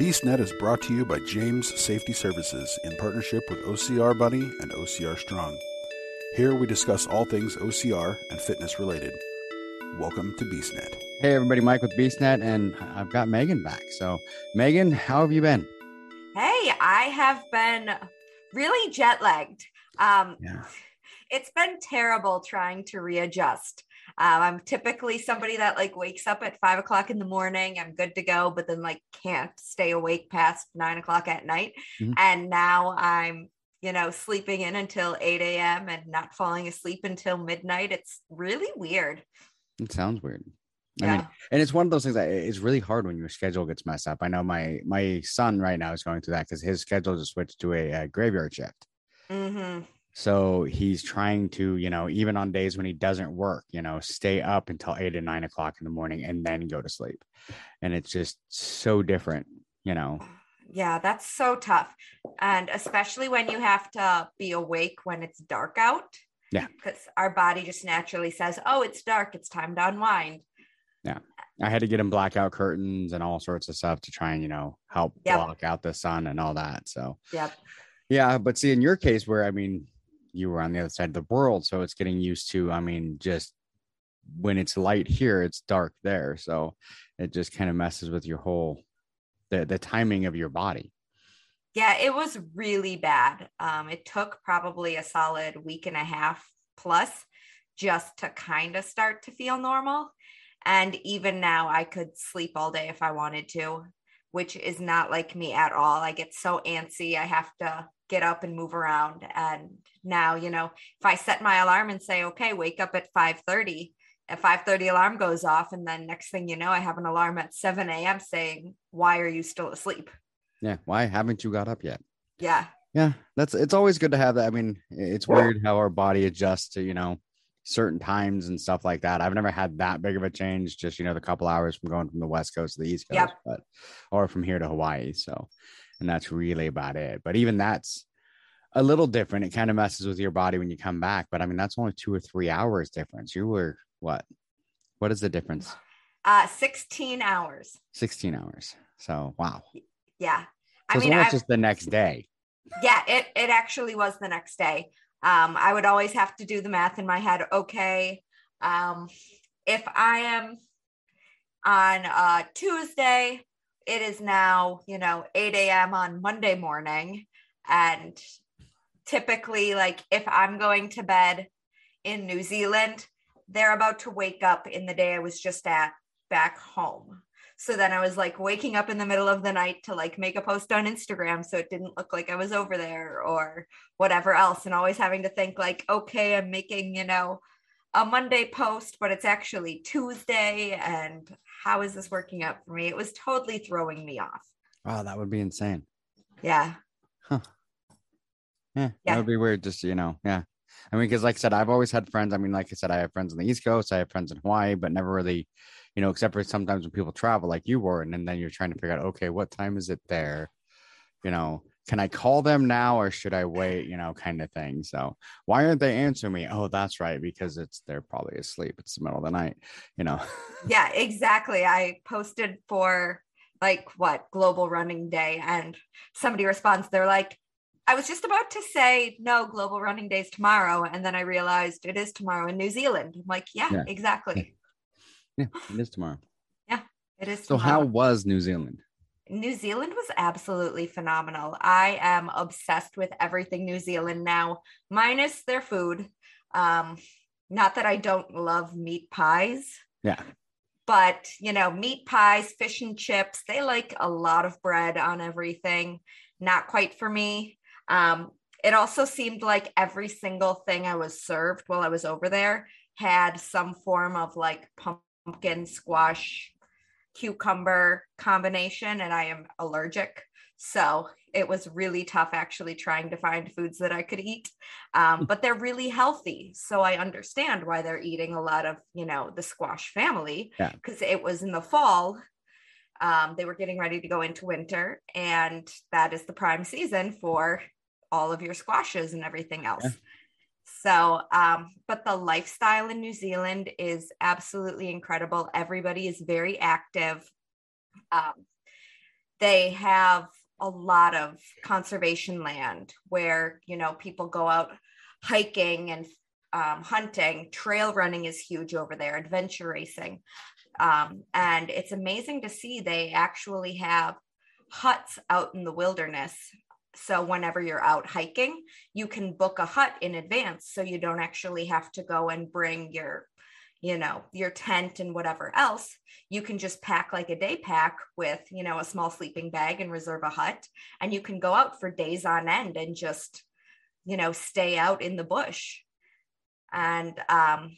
BeastNet is brought to you by James Safety Services in partnership with OCR Buddy and OCR Strong. Here we discuss all things OCR and fitness related. Welcome to BeastNet. Hey everybody, Mike with BeastNet, and I've got Megan back. So, Megan, how have you been? Hey, I have been really jet lagged. Um, Yeah. It's been terrible trying to readjust. Um, I'm typically somebody that like wakes up at five o'clock in the morning. I'm good to go, but then like can't stay awake past nine o'clock at night. Mhm. And now I'm, you know, sleeping in until 8 a.m. and not falling asleep until midnight. It's really weird. It sounds weird. I Yeah. mean, and it's one of those things that it's really hard when your schedule gets messed up. I know my my son right now is going through that because his schedule just switched to a, a graveyard shift. hmm So he's trying to, you know, even on days when he doesn't work, you know, stay up until eight or nine o'clock in the morning and then go to sleep. And it's just so different, you know. Yeah, that's so tough. And especially when you have to be awake when it's dark out. Yeah. Because our body just naturally says, oh, it's dark. It's time to unwind. Yeah. I had to get him blackout curtains and all sorts of stuff to try and, you know, help Yep. block out the sun and all that. So Yep. Yeah, but see, in your case, where I mean, you were on the other side of the world, so it's getting used to. I mean, just when it's light here, it's dark there, so it just kind of messes with your whole the the timing of your body. Yeah, it was really bad. Um, it took probably a solid week and a half plus just to kind of start to feel normal. And even now, I could sleep all day if I wanted to, which is not like me at all. I get so antsy. I have to get up and move around. And now, you know, if I set my alarm and say, okay, wake up at 5:30, at 5:30 alarm goes off, and then next thing you know, I have an alarm at 7 a.m. saying, Why are you still asleep? Yeah, why haven't you got up yet? Yeah. Yeah, that's it's always good to have that. I mean, it's weird how our body adjusts to you know certain times and stuff like that. I've never had that big of a change. Just you know the couple hours from going from the west coast to the east coast, Yep. but or from here to Hawaii. So, and that's really about it. But even that's a little different. It kind of messes with your body when you come back. But I mean, that's only two or three hours difference. You were what? What is the difference? Uh 16 hours. Sixteen hours. So wow. Yeah. So I it's mean, just the next day. yeah, it it actually was the next day. Um, I would always have to do the math in my head. Okay, um, if I am on uh, Tuesday, it is now you know 8 a.m. on Monday morning, and typically, like if I'm going to bed in New Zealand, they're about to wake up in the day I was just at back home. So then I was like waking up in the middle of the night to like make a post on Instagram so it didn't look like I was over there or whatever else. And always having to think like, okay, I'm making, you know, a Monday post, but it's actually Tuesday. And how is this working out for me? It was totally throwing me off. Wow, that would be insane. Yeah. Yeah, Yeah. that would be weird. Just you know, yeah. I mean, because like I said, I've always had friends. I mean, like I said, I have friends on the East Coast, I have friends in Hawaii, but never really, you know, except for sometimes when people travel, like you were, and then, then you're trying to figure out, okay, what time is it there? You know, can I call them now or should I wait? You know, kind of thing. So why aren't they answering me? Oh, that's right, because it's they're probably asleep. It's the middle of the night. You know. Yeah, exactly. I posted for like what global running day and somebody responds they're like I was just about to say no global running days tomorrow and then I realized it is tomorrow in New Zealand. I'm like, yeah, Yeah. exactly. yeah, it is tomorrow. Yeah, it is So how was New Zealand? New Zealand was absolutely phenomenal. I am obsessed with everything New Zealand now, minus their food. Um, not that I don't love meat pies, Yeah. but you know, meat pies, fish and chips, they like a lot of bread on everything. Not quite for me. Um, it also seemed like every single thing I was served while I was over there had some form of like pumpkin squash cucumber combination and I am allergic. So it was really tough actually trying to find foods that I could eat. Um, but they're really healthy. So I understand why they're eating a lot of, you know, the squash family Yeah. because it was in the fall. Um, they were getting ready to go into winter, and that is the prime season for all of your squashes and everything else. Yeah. So, um, but the lifestyle in New Zealand is absolutely incredible. Everybody is very active. Um, they have a lot of conservation land where you know people go out hiking and um, hunting trail running is huge over there adventure racing um, and it's amazing to see they actually have huts out in the wilderness so whenever you're out hiking you can book a hut in advance so you don't actually have to go and bring your you know your tent and whatever else. You can just pack like a day pack with you know a small sleeping bag and reserve a hut and you can go out for days on end and just you know stay out in the bush. And um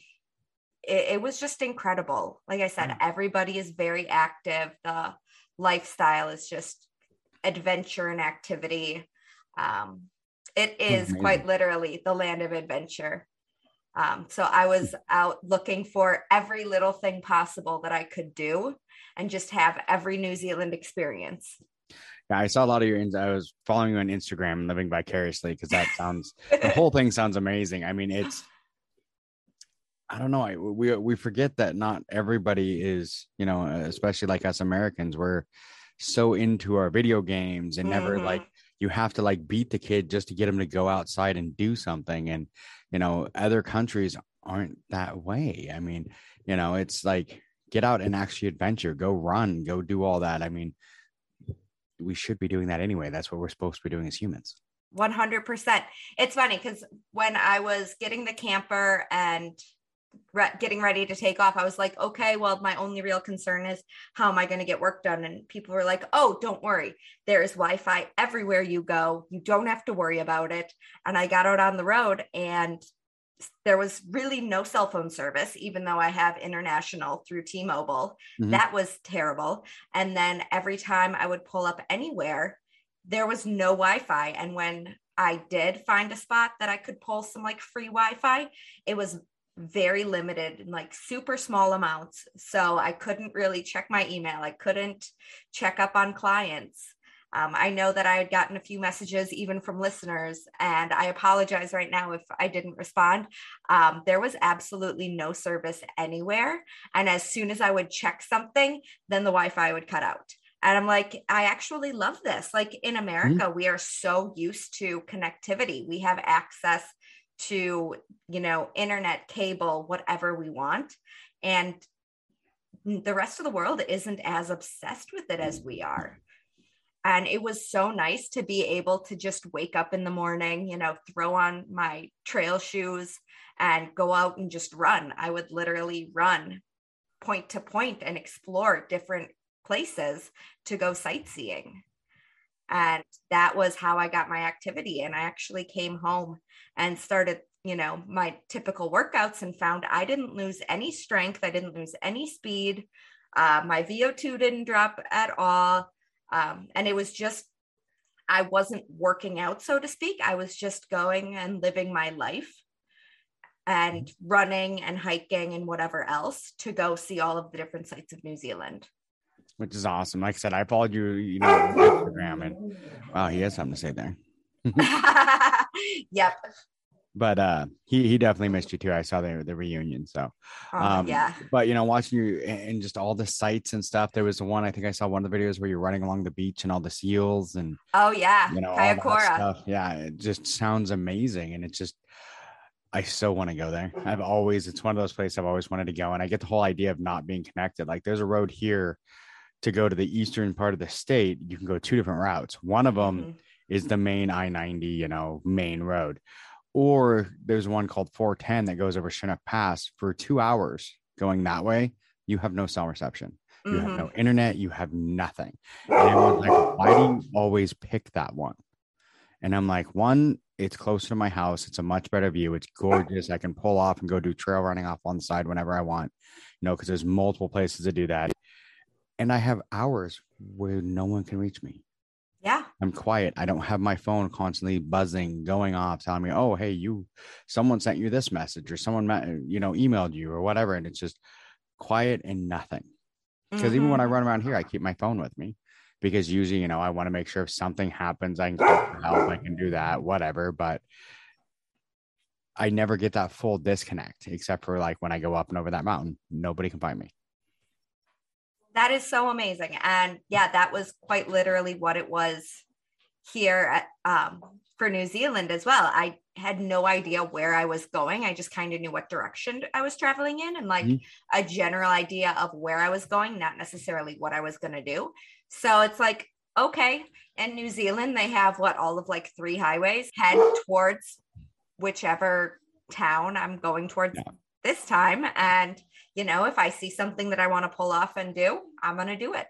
it, it was just incredible. Like i said mm. everybody is very active. The lifestyle is just adventure and activity um it is quite literally the land of adventure um, so I was out looking for every little thing possible that I could do and just have every New Zealand experience. Yeah, I saw a lot of your. I was following you on Instagram, living vicariously, because that sounds the whole thing sounds amazing. I mean, it's. I don't know. I, We we forget that not everybody is, you know, especially like us Americans, we're so into our video games and never mm-hmm. like you have to like beat the kid just to get him to go outside and do something. And you know other countries aren't that way. I mean you know it's like get out and actually adventure go run go do all that. I mean we should be doing that anyway. That's what we're supposed to be doing as humans. 100% it's funny because when i was getting the camper and re- getting ready to take off i was like okay well my only real concern is how am i going to get work done? And people were like oh don't worry. There is wi-fi everywhere you go. You don't have to worry about it. And i got out on the road and there was really no cell phone service even though i have international through t-mobile. Mm-hmm. that was terrible. And then every time i would pull up anywhere there was no wi-fi. And when I did find a spot that I could pull some like free Wi Fi. It was very limited and like super small amounts so i couldn't really check my email i couldn't check up on clients um, i know that i had gotten a few messages even from listeners and i apologize right now if i didn't respond um, there was absolutely no service anywhere and as soon as i would check something then the wi-fi would cut out and I'm like, I actually love this. Like in mm-hmm. America, mm-hmm. we are so used to connectivity. We have access to you know internet cable whatever we want. And the rest of the world isn't as obsessed with it as we are. And it was so nice to be able to just wake up in the morning you know throw on my trail shoes and go out and just run. I would literally run point to point and explore different places to go sightseeing and that was how i got my activity. And i actually came home and started you know my typical workouts and found i didn't lose any strength. I didn't lose any speed. Uh, my vo2 didn't drop at all. Um, and it was just i wasn't working out so to speak. I was just going and living my life and running and hiking and whatever else to go see all of the different sites of new zealand which is awesome. Like I said, I followed you, you know, on Instagram, and wow, he has something to say there. yep. But uh, he he definitely missed you too. I saw the the reunion. So, oh, um, yeah. But you know, watching you and just all the sights and stuff. There was one I think I saw one of the videos where you're running along the beach and all the seals and oh yeah, you know, stuff. Yeah, it just sounds amazing, and it's just I so want to go there. I've always, it's one of those places I've always wanted to go. And I get the whole idea of not being connected. Like there's a road here to go to the eastern part of the state, you can go two different routes. One of them mm-hmm. is the main I 90, you know, main road. Or there's one called 410 that goes over Chinook Pass for two hours going that way. You have no cell reception. You mm-hmm. have no mm-hmm. internet. You have nothing. And everyone's like, why do you always pick that one? And I'm like, one, it's close to my house. It's a much better view. It's gorgeous. I can pull off and go do trail running off on the side whenever I want, you know, because there's multiple places to do that and I have hours where no one can reach me. Yeah. I'm quiet. I don't have my phone constantly buzzing, going off, telling me, oh, hey, you, someone sent you this message or someone, you know, emailed you or whatever. And it's just quiet and nothing. Because mm-hmm. even when I mm-hmm. run around here, I keep my phone with me because usually, you know, I want to make sure if something happens, I can help, I can do that, whatever. But I never get that full disconnect except for like when I go up and over that mountain, nobody can find me. That is so amazing. And yeah, that was quite literally what it was here at, um, for New Zealand as well. I had no idea where I was going. I just kind of knew what direction I was traveling in and like mm-hmm. a general idea of where I was going, not necessarily what I was going to do. So it's like, okay, in New Zealand, they have what all of like three highways head towards whichever town I'm going towards yeah. this time. And, you know, if I see something that I want to pull off and do, I'm going to do it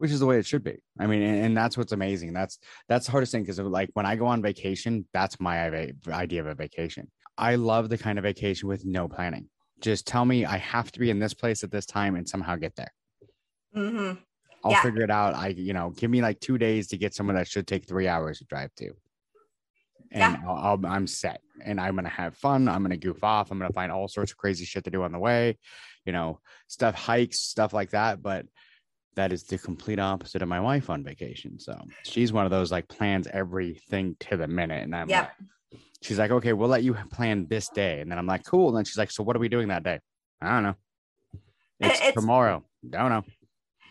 which is the way it should be. I mean, and, and that's what's amazing. That's that's the hardest thing because like when I go on vacation, that's my idea of a vacation. I love the kind of vacation with no planning. Just tell me I have to be in this place at this time and somehow get there. Mm-hmm. I'll yeah. figure it out. I, you know, give me like two days to get somewhere that should take three hours to drive to. And yeah. I'll, i am set and I'm going to have fun. I'm going to goof off. I'm going to find all sorts of crazy shit to do on the way, you know, stuff, hikes, stuff like that. But that is the complete opposite of my wife on vacation. So she's one of those like plans everything to the minute. And I'm yep. like, she's like, okay, we'll let you plan this day. And then I'm like, cool. And then she's like, so what are we doing that day? I don't know. It's, it's tomorrow. Don't know.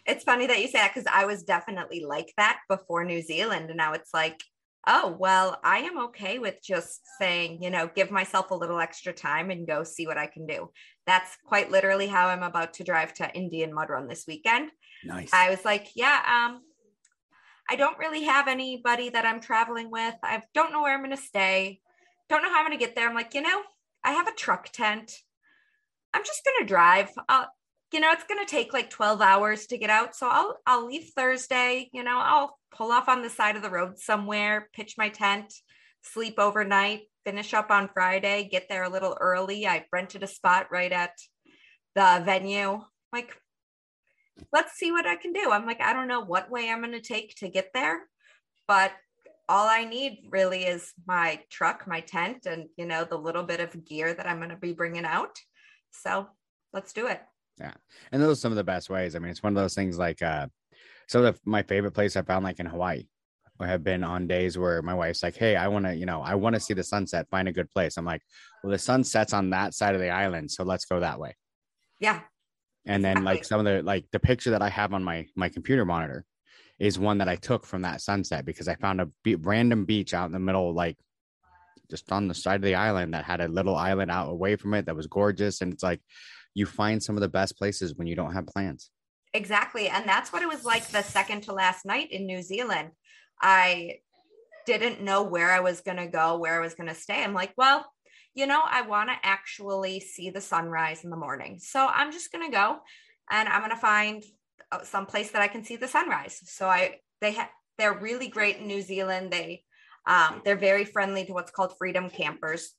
It's funny that you say that because I was definitely like that before New Zealand. And now it's like, oh, well, I am okay with just saying, you know, give myself a little extra time and go see what I can do. That's quite literally how I'm about to drive to Indian Mud Run this weekend. Nice. I was like, yeah, um, I don't really have anybody that I'm traveling with. I don't know where I'm going to stay. Don't know how I'm going to get there. I'm like, you know, I have a truck tent. I'm just going to drive. I'll, you know, it's going to take like 12 hours to get out. So I'll, I'll leave Thursday, you know, I'll pull off on the side of the road somewhere, pitch my tent, sleep overnight, finish up on Friday, get there a little early. I rented a spot right at the venue. Like, let's see what I can do. I'm like, I don't know what way I'm going to take to get there, but all I need really is my truck, my tent, and, you know, the little bit of gear that I'm going to be bringing out. So let's do it. Yeah. And those are some of the best ways. I mean, it's one of those things like, uh, some of the, my favorite place I found like in Hawaii. I have been on days where my wife's like, Hey, I want to, you know, I want to see the sunset, find a good place. I'm like, well, the sun sets on that side of the island. So let's go that way. Yeah and then like some of the like the picture that i have on my my computer monitor is one that i took from that sunset because i found a be- random beach out in the middle like just on the side of the island that had a little island out away from it that was gorgeous and it's like you find some of the best places when you don't have plans exactly and that's what it was like the second to last night in new zealand i didn't know where i was going to go where i was going to stay i'm like well you know, I want to actually see the sunrise in the morning. So I'm just going to go and I'm going to find uh, some place that I can see the sunrise. So I, they have, they're really great in New Zealand. They, um, they're very friendly to what's called freedom campers.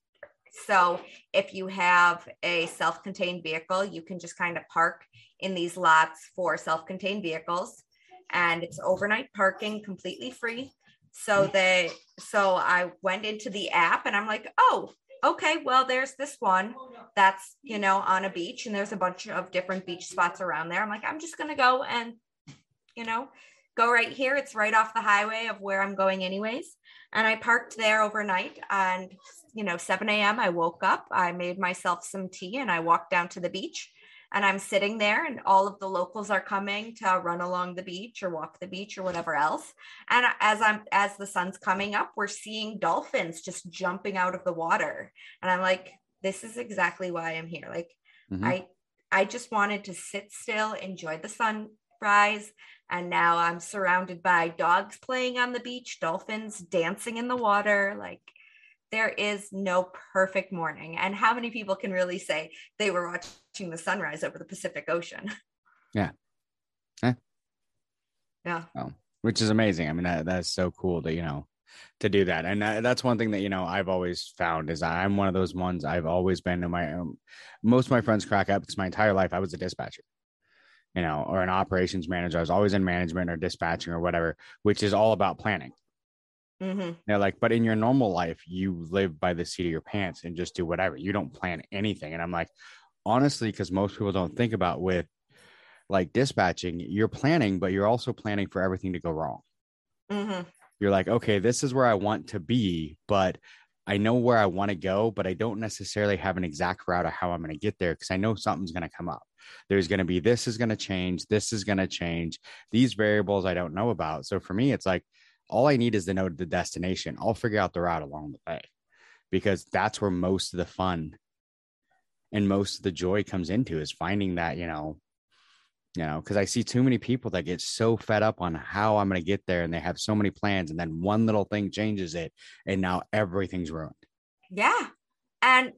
So if you have a self-contained vehicle, you can just kind of park in these lots for self-contained vehicles and it's overnight parking completely free. So mm. they so I went into the app and I'm like, "Oh, okay, well, there's this one that's, you know, on a beach and there's a bunch of different beach spots around there. I'm like, I'm just going to go and, you know, go right here. It's right off the highway of where I'm going, anyways. And I parked there overnight. And, you know, 7 a.m., I woke up, I made myself some tea and I walked down to the beach and I'm sitting there and all of the locals are coming to run along the beach or walk the beach or whatever else. And as I'm as the sun's coming up, we're seeing dolphins just jumping out of the water. And I'm like, this is exactly why I'm here. Like mm-hmm. I I just wanted to sit still, enjoy the sunrise. And now I'm surrounded by dogs playing on the beach, dolphins dancing in the water. Like there is no perfect morning. And how many people can really say they were watching the sunrise over the Pacific Ocean? Yeah. Yeah. Yeah. Oh, which is amazing. I mean, that, that's so cool that, you know, to do that. And that's one thing that, you know, I've always found is I'm one of those ones I've always been in my, um, most of my friends crack up because my entire life I was a dispatcher you know, or an operations manager. I was always in management or dispatching or whatever, which is all about planning. Mm-hmm. They're like, but in your normal life, you live by the seat of your pants and just do whatever. You don't plan anything. And I'm like, honestly, because most people don't think about with like dispatching, you're planning, but you're also planning for everything to go wrong. Mm-hmm. You're like, okay, this is where I want to be, but I know where I want to go, but I don't necessarily have an exact route of how I'm going to get there because I know something's going to come up. There's going to be this is going to change, this is going to change, these variables I don't know about. So for me, it's like all I need is to know the destination. I'll figure out the route along the way because that's where most of the fun and most of the joy comes into is finding that, you know, you know, because I see too many people that get so fed up on how I'm going to get there and they have so many plans and then one little thing changes it and now everything's ruined. Yeah. And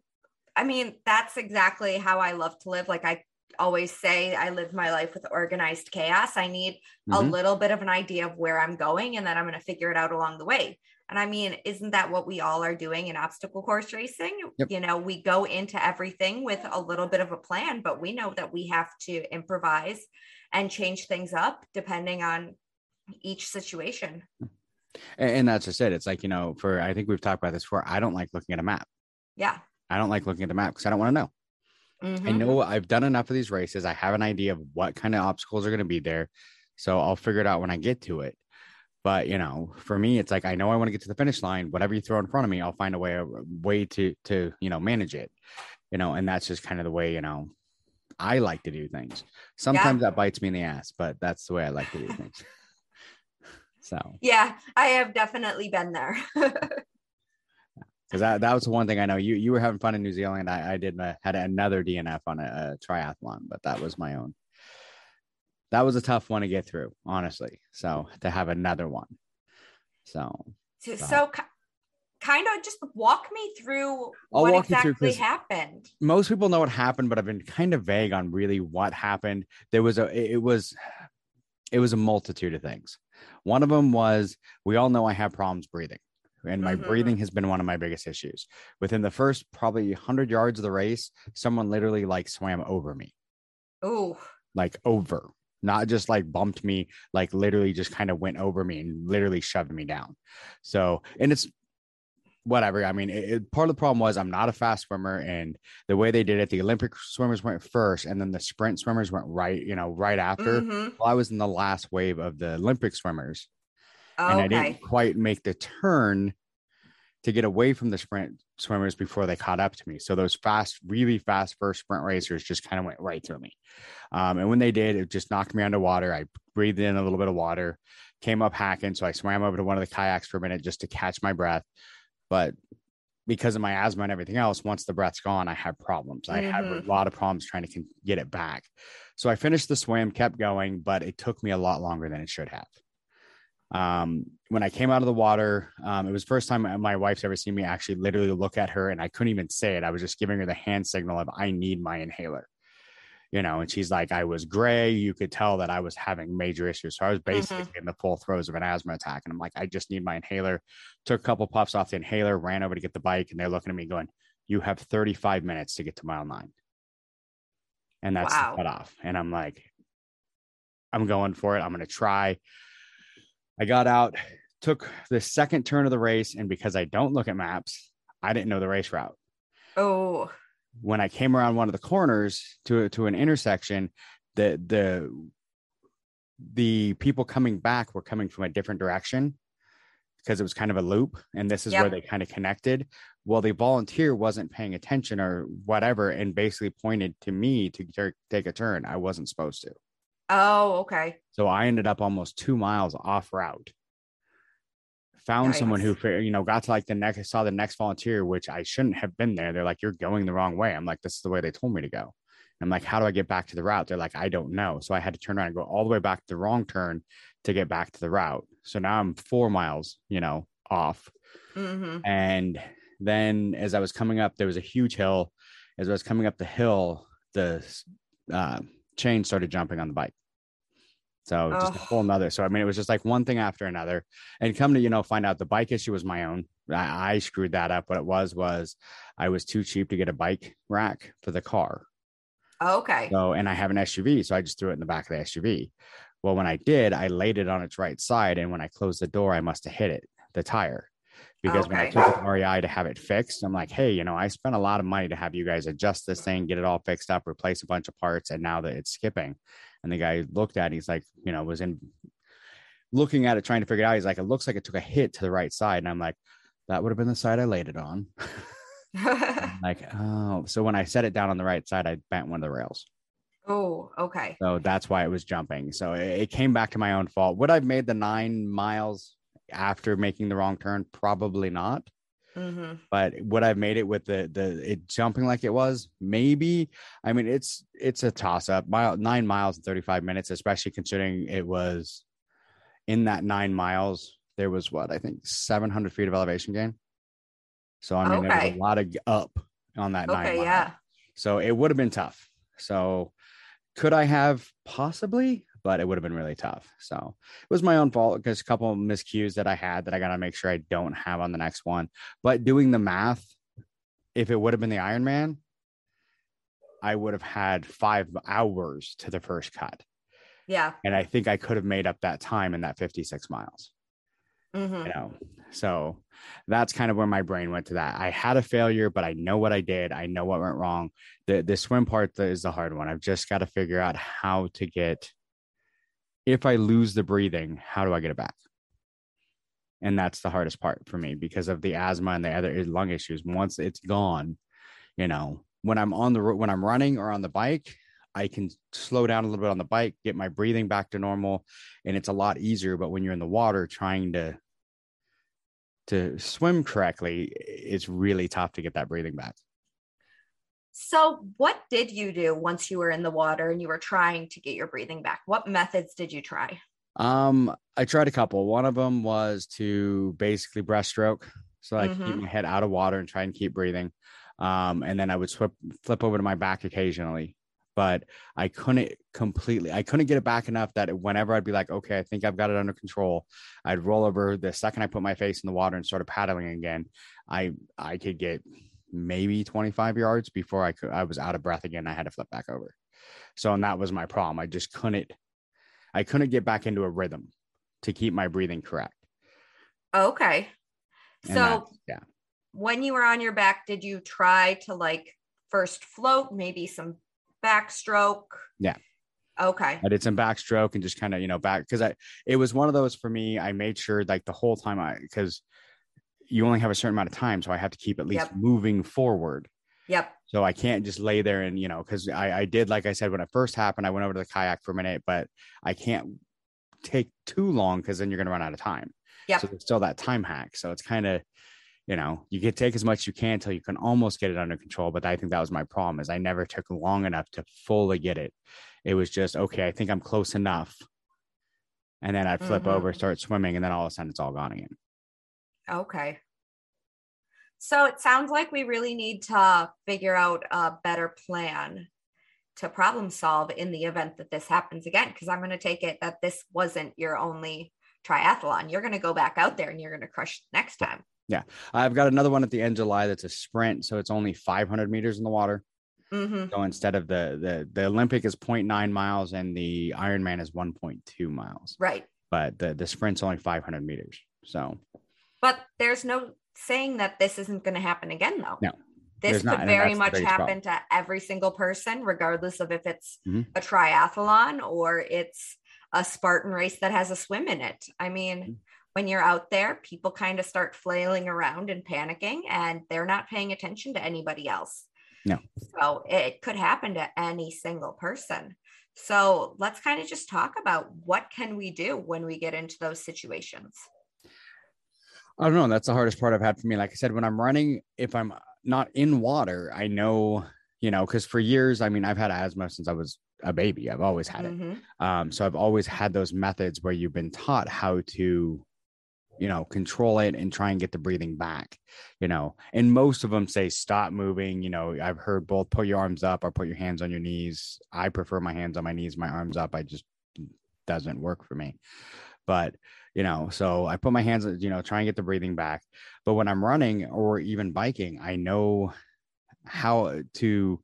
I mean, that's exactly how I love to live. Like I always say, I live my life with organized chaos. I need mm-hmm. a little bit of an idea of where I'm going and then I'm going to figure it out along the way. And I mean, isn't that what we all are doing in obstacle course racing? Yep. You know, we go into everything with a little bit of a plan, but we know that we have to improvise and change things up depending on each situation. And, that's just it. It's like, you know, for I think we've talked about this before. I don't like looking at a map. Yeah. I don't like looking at the map because I don't want to know. Mm-hmm. I know I've done enough of these races. I have an idea of what kind of obstacles are going to be there. So I'll figure it out when I get to it. But you know, for me, it's like I know I want to get to the finish line. Whatever you throw in front of me, I'll find a way a way to to you know manage it. You know, and that's just kind of the way you know I like to do things. Sometimes yeah. that bites me in the ass, but that's the way I like to do things. so yeah, I have definitely been there. because that, that was the one thing I know you you were having fun in New Zealand. I, I did my, had another DNF on a, a, triathlon, but that was my own that was a tough one to get through, honestly. So to have another one. So so, so kind of just walk me through I'll what exactly through happened. Most people know what happened, but I've been kind of vague on really what happened. There was a it was it was a multitude of things. One of them was we all know I have problems breathing. And my mm-hmm. breathing has been one of my biggest issues. Within the first probably 100 yards of the race, someone literally like swam over me. Oh, like over not just like bumped me, like literally just kind of went over me and literally shoved me down. So, and it's whatever. I mean, it, it, part of the problem was I'm not a fast swimmer, and the way they did it, the Olympic swimmers went first, and then the sprint swimmers went right, you know, right after. Mm-hmm. Well, I was in the last wave of the Olympic swimmers, oh, and I didn't quite make the turn to get away from the sprint swimmers before they caught up to me. So those fast, really fast first sprint racers just kind of went right through me. Um, and when they did, it just knocked me underwater. I breathed in a little bit of water, came up hacking. So I swam over to one of the kayaks for a minute just to catch my breath. But because of my asthma and everything else, once the breath's gone, I have problems. I mm-hmm. have a mm-hmm. lot of problems trying to get it back. So I finished the swim, kept going, but it took me a lot longer than it should have. Um, when I came out of the water, um, it was first time my wife's ever seen me actually literally look at her, and I couldn't even say it. I was just giving her the hand signal of I need my inhaler, you know. And she's like, I was gray. You could tell that I was having major issues. So I was basically mm-hmm. in the full throes of an asthma attack, and I'm like, I just need my inhaler. Took a couple puffs off the inhaler, ran over to get the bike, and they're looking at me going, "You have 35 minutes to get to mile nine. And that's wow. the cutoff. And I'm like, I'm going for it. I'm going to try. I got out, took the second turn of the race, and because I don't look at maps, I didn't know the race route. Oh. When I came around one of the corners to to an intersection, the the the people coming back were coming from a different direction because it was kind of a loop and this is yep. where they kind of connected well the volunteer wasn't paying attention or whatever and basically pointed to me to take a turn i wasn't supposed to Oh, okay. So I ended up almost two miles off route. Found nice. someone who, you know, got to like the next, saw the next volunteer, which I shouldn't have been there. They're like, you're going the wrong way. I'm like, this is the way they told me to go. I'm like, how do I get back to the route? They're like, I don't know. So I had to turn around and go all the way back to the wrong turn to get back to the route. So now I'm four miles, you know, off. Mm-hmm. And then as I was coming up, there was a huge hill. As I was coming up the hill, the uh, chain started jumping on the bike. So just oh. a whole nother. So I mean, it was just like one thing after another, and come to you know find out the bike issue was my own. I, I screwed that up. What it was was I was too cheap to get a bike rack for the car. Oh, okay. So and I have an SUV, so I just threw it in the back of the SUV. Well, when I did, I laid it on its right side, and when I closed the door, I must have hit it, the tire because okay. when I took it to REI to have it fixed, I'm like, hey, you know, I spent a lot of money to have you guys adjust this thing, get it all fixed up, replace a bunch of parts, and now that it's skipping. And the guy looked at it, he's like, you know, was in looking at it, trying to figure it out. He's like, it looks like it took a hit to the right side. And I'm like, that would have been the side I laid it on. Like, oh, so when I set it down on the right side, I bent one of the rails. oh, okay. So that's why it was jumping. So it, it came back to my own fault. Would I've made the nine miles after making the wrong turn? Probably not. Hmm But would I've made it with the the it jumping like it was? Maybe. I mean, it's it's a toss up. Mile nine miles and thirty five minutes, especially considering it was in that nine miles. There was what I think seven hundred feet of elevation gain. So I mean, there was a lot of up on that nine. Okay, mile. yeah. So it would have been tough. So could I have possibly, but it would have been really tough. So it was my own fault because a couple of miscues that I had that I got to make sure I don't have on the next one. But doing the math, if it would have been the Ironman, I would have had five hours to the first cut. Yeah. And I think I could have made up that time in that 56 miles hmm you know so that's kind of where my brain went to that i had a failure but i know what i did i know what went wrong the the swim part is the hard one i've just got to figure out how to get if i lose the breathing how do i get it back? And that's the hardest part for me because of the asthma and the other eh, lung issues. Once it's gone you know when i'm on the when i'm running or on the bike i can slow down a little bit on the bike get my breathing back to normal and it's a lot easier. But when you're in the water trying to to swim correctly it's really tough to get that breathing back So, what did you do once you were in the water and you were trying to get your breathing back? What methods did you try? um i tried a couple one of them was to basically breaststroke so i could keep my head out of water and try and keep breathing um and then i would flip flip over to my back occasionally but i couldn't completely i couldn't get it back enough that whenever i'd be like okay i think i've got it under control i'd roll over the second i put my face in the water and started paddling again i i could get maybe 25 yards before i could i was out of breath again i had to flip back over so and that was my problem i just couldn't i couldn't get back into a rhythm to keep my breathing correct Okay. And So, yeah when you were on your back, did you try to like first float, maybe some backstroke? Yeah. Okay. I did some backstroke and just kind of, you know, back because I it was one of those for me. I made sure like the whole time I because you only have a certain amount of time, so I have to keep at least Yep. moving forward. Yep. So I can't just lay there and you know, because I, I did like I said when it first happened, I went over to the kayak for a minute, but I can't take too long because then you're gonna run out of time. Yeah. So there's still that time hack. So it's kind of, you know, you can take as much as you can until you can almost get it under control. But I think that was my problem is I never took long enough to fully get it. It was just okay. I think I'm close enough, and then I'd flip Mhm. over, start swimming, and then all of a sudden it's all gone again. Okay. So it sounds like we really need to figure out a better plan to problem solve in the event that this happens again. Because I'm going to take it that this wasn't your only triathlon. You're going to go back out there and you're going to crush next time. Yeah. I've got another one at the end of July that's a sprint, so it's only 500 meters in the water. hmm So instead of the the the Olympic is 0.9 miles and the Ironman is 1.2 miles, Right. but the the sprint's only 500 meters. So But there's no saying that this isn't going to happen again, though. No, This could not, very much happen to every single person, regardless of if it's Mhm. a triathlon or it's a Spartan race that has a swim in it. I mean, Mhm. when you're out there, people kind of start flailing around and panicking, and they're not paying attention to anybody else. No. So it could happen to any single person. So let's kind of just talk about what can we do when we get into those situations. I don't know. That's the hardest part I've had for me. Like I said, when I'm running, if I'm not in water, I know, you know, because for years, I mean, I've had asthma since I was a baby. I've always had it. Mhm. Um, so I've always had those methods where you've been taught how to, you know, control it and try and get the breathing back, you know. And most of them say stop moving. You know, I've heard both put your arms up or put your hands on your knees. I prefer my hands on my knees, my arms up. I just doesn't work for me. But you know, so I put my hands, you know, try and get the breathing back. But when I'm running or even biking, I know how to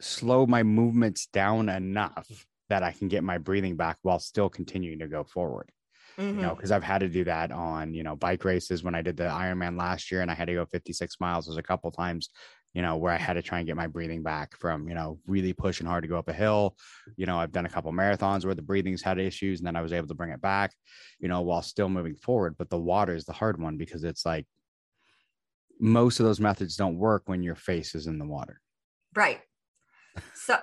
slow my movements down enough that I can get my breathing back while still continuing to go forward. You know, mm-hmm. because I've had to do that on, you know, bike races when I did the Ironman last year and I had to go 56 miles. There's a couple times, you know, where I had to try and get my breathing back from, you know, really pushing hard to go up a hill. You know, I've done a couple marathons where the breathing's had issues and then I was able to bring it back, you know, while still moving forward. But the water is the hard one because it's like, most of those methods don't work when your face is in the water. Right. So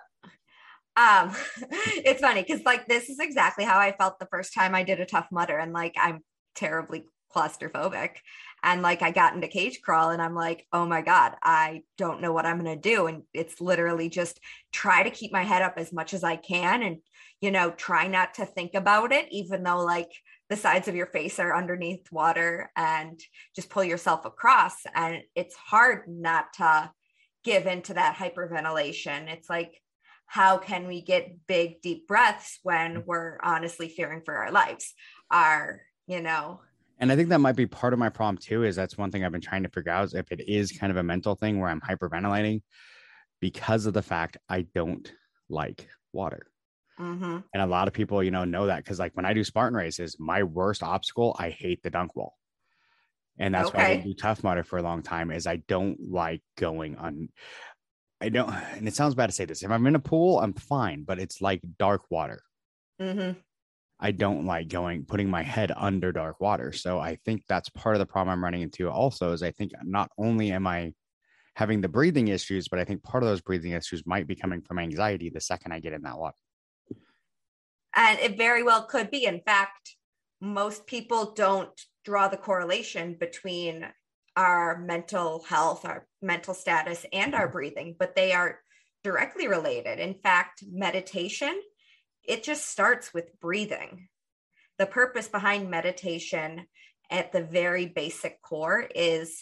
um it's funny because like this is exactly how I felt the first time I did a Tough Mudder and like I'm terribly claustrophobic and like I got into cage crawl and I'm like, oh my God, I don't know what I'm going to do. And it's literally just try to keep my head up as much as I can and, you know, try not to think about it, even though like the sides of your face are underneath water and just pull yourself across. And it's hard not to give into that hyperventilation. It's like, how can we get big, deep breaths when we're honestly fearing for our lives? Our, you know, and I think that might be part of my problem too. Is that's one thing I've been trying to figure out is if it is kind of a mental thing where I'm hyperventilating because of the fact I don't like water. Mm-hmm. And a lot of people, you know, know that because like when I do Spartan races, my worst obstacle, I hate the dunk wall. And that's why I do Tough Mudder for a long time. Is I don't like going on. I don't, and it sounds bad to say this. If I'm in a pool, I'm fine, but it's like dark water. Mm-hmm. I don't like going putting my head under dark water. So I think that's part of the problem I'm running into also is I think not only am I having the breathing issues, but I think part of those breathing issues might be coming from anxiety the second I get in that water. And it very well could be. In fact, most people don't draw the correlation between our mental health, our mental status, and our breathing, but they are directly related. In fact, meditation, it just starts with breathing. The purpose behind meditation at the very basic core is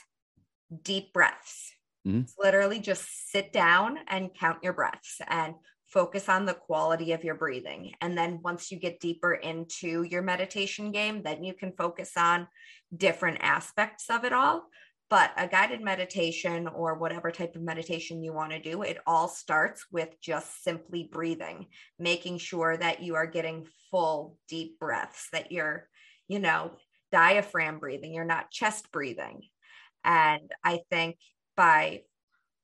deep breaths. Mhm. It's literally just sit down and count your breaths and focus on the quality of your breathing. And then once you get deeper into your meditation game, then you can focus on different aspects of it all. But a guided meditation or whatever type of meditation you want to do, it all starts with just simply breathing, making sure that you are getting full deep breaths, that you're, you know, diaphragm breathing, you're not chest breathing. And I think by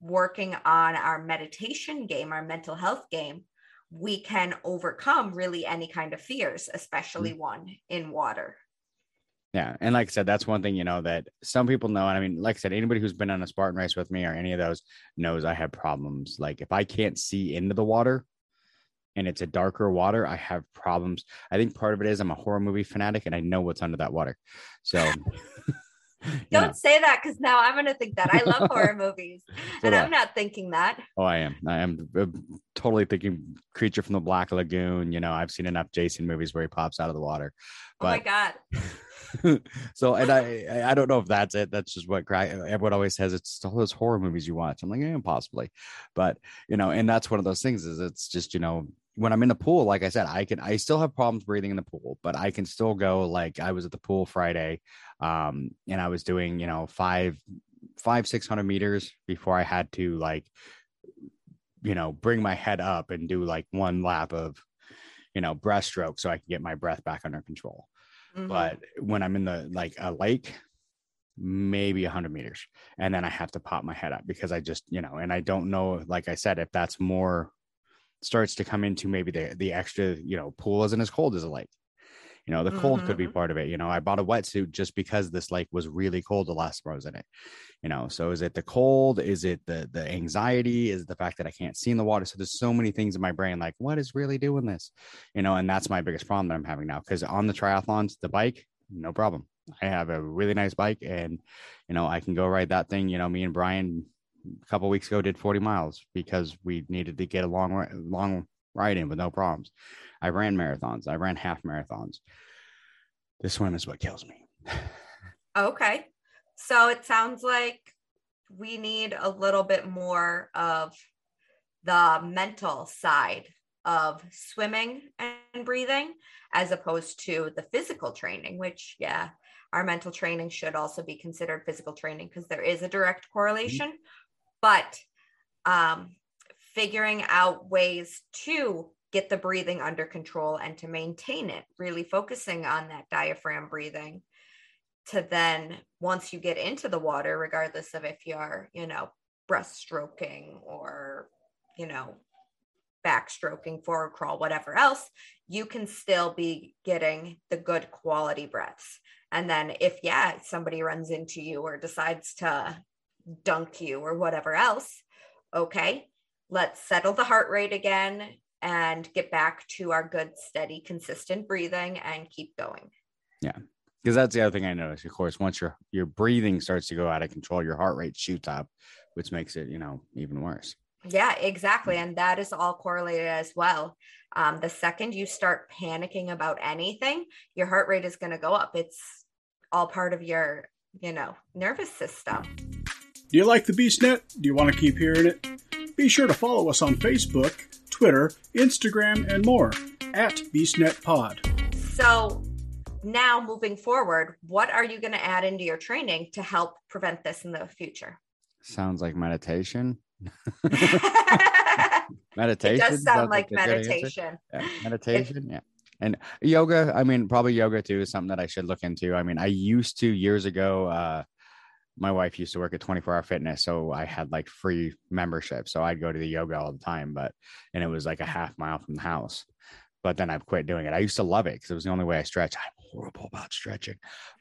working on our meditation game, our mental health game, we can overcome really any kind of fears, especially mm-hmm. one in water. Yeah. And like I said, that's one thing, you know, that some people know. And I mean, like I said, anybody who's been on a Spartan race with me or any of those knows I have problems. Like if I can't see into the water and it's a darker water, I have problems. I think part of it is I'm a horror movie fanatic and I know what's under that water. So, Don't know, say that because now I'm going to think that. I love horror movies and do I'm not thinking that. oh, I am. I am uh, totally thinking Creature from the Black Lagoon. You know, I've seen enough Jason movies where he pops out of the water. Oh my God. so and I I- don't know if that's it. That's just what crack everyone always says. It's all those horror movies you watch. I'm like, yeah, possibly, but you know, and that's one of those things. Is it's just you know when I'm in the pool, like I said, I can I still have problems breathing in the pool, but I can still go. Like I was at the pool Friday, um, and I was doing you know five five six hundred meters before I had to like you know bring my head up and do like one lap of you know breaststroke so I can get my breath back under control Mhm. but when I'm in the like a lake, maybe 100 meters, and then I have to pop my head up because I just you know, and I don't know, like I said, if that's more starts to come into maybe the the extra you know pool isn't as cold as a lake. You know, the cold could be mm-hmm. part of it. You know, I bought a wetsuit just because this lake was really cold the last time I was in it. You know, so is it the cold? Is it the the anxiety? Is it the fact that I can't see in the water? So there's so many things in my brain like, what is really doing this? You know, and that's my biggest problem that I'm having now. Because on the triathlons, the bike, no problem. I have a really nice bike, and you know, I can go ride that thing. You know, me and Brian a couple weeks ago did 40 miles because we needed to get a long long ride in with no problems. I ran marathons. I ran half marathons. The swim is what kills me. Okay. So it sounds like we need a little bit more of the mental side of swimming and breathing as opposed to the physical training, which, yeah, our mental training should also be considered physical training because there is a direct correlation. But um, figuring out ways to get the breathing under control and to maintain it, really focusing on that diaphragm breathing to then once you get into the water regardless of if you're you know breaststroking or you know backstroking forward crawl whatever else you can still be getting the good quality breaths and then if yeah somebody runs into you or decides to dunk you or whatever else. Okay, let's settle the heart rate again and get back to our good, steady, consistent breathing and keep going. Yeah. Because that's the other thing I noticed. Of course, once your your breathing starts to go out of control, your heart rate shoots up, which makes it, you know, even worse. Yeah, exactly. And that is all correlated as well. Um, the second you start panicking about anything, your heart rate is going to go up. It's all part of your, you know, nervous system. Do you like the Beast Net? Do you want to keep hearing it? Be sure to follow us on Facebook, Twitter, Instagram, and more at BeastNetPod. So now moving forward, what are you going to add into your training to help prevent this in the future? Sounds like meditation. meditation. It does sound like meditation. Yeah. Meditation. yeah. And yoga, I mean, probably yoga too is something that I should look into. I mean, I used to years ago, uh, my wife used to work at 24 hour fitness. So I had like free membership. So I'd go to the yoga all the time, but, and it was like a half mile from the house. But then I've quit doing it. I used to love it because it was the only way I stretch. I'm horrible about stretching,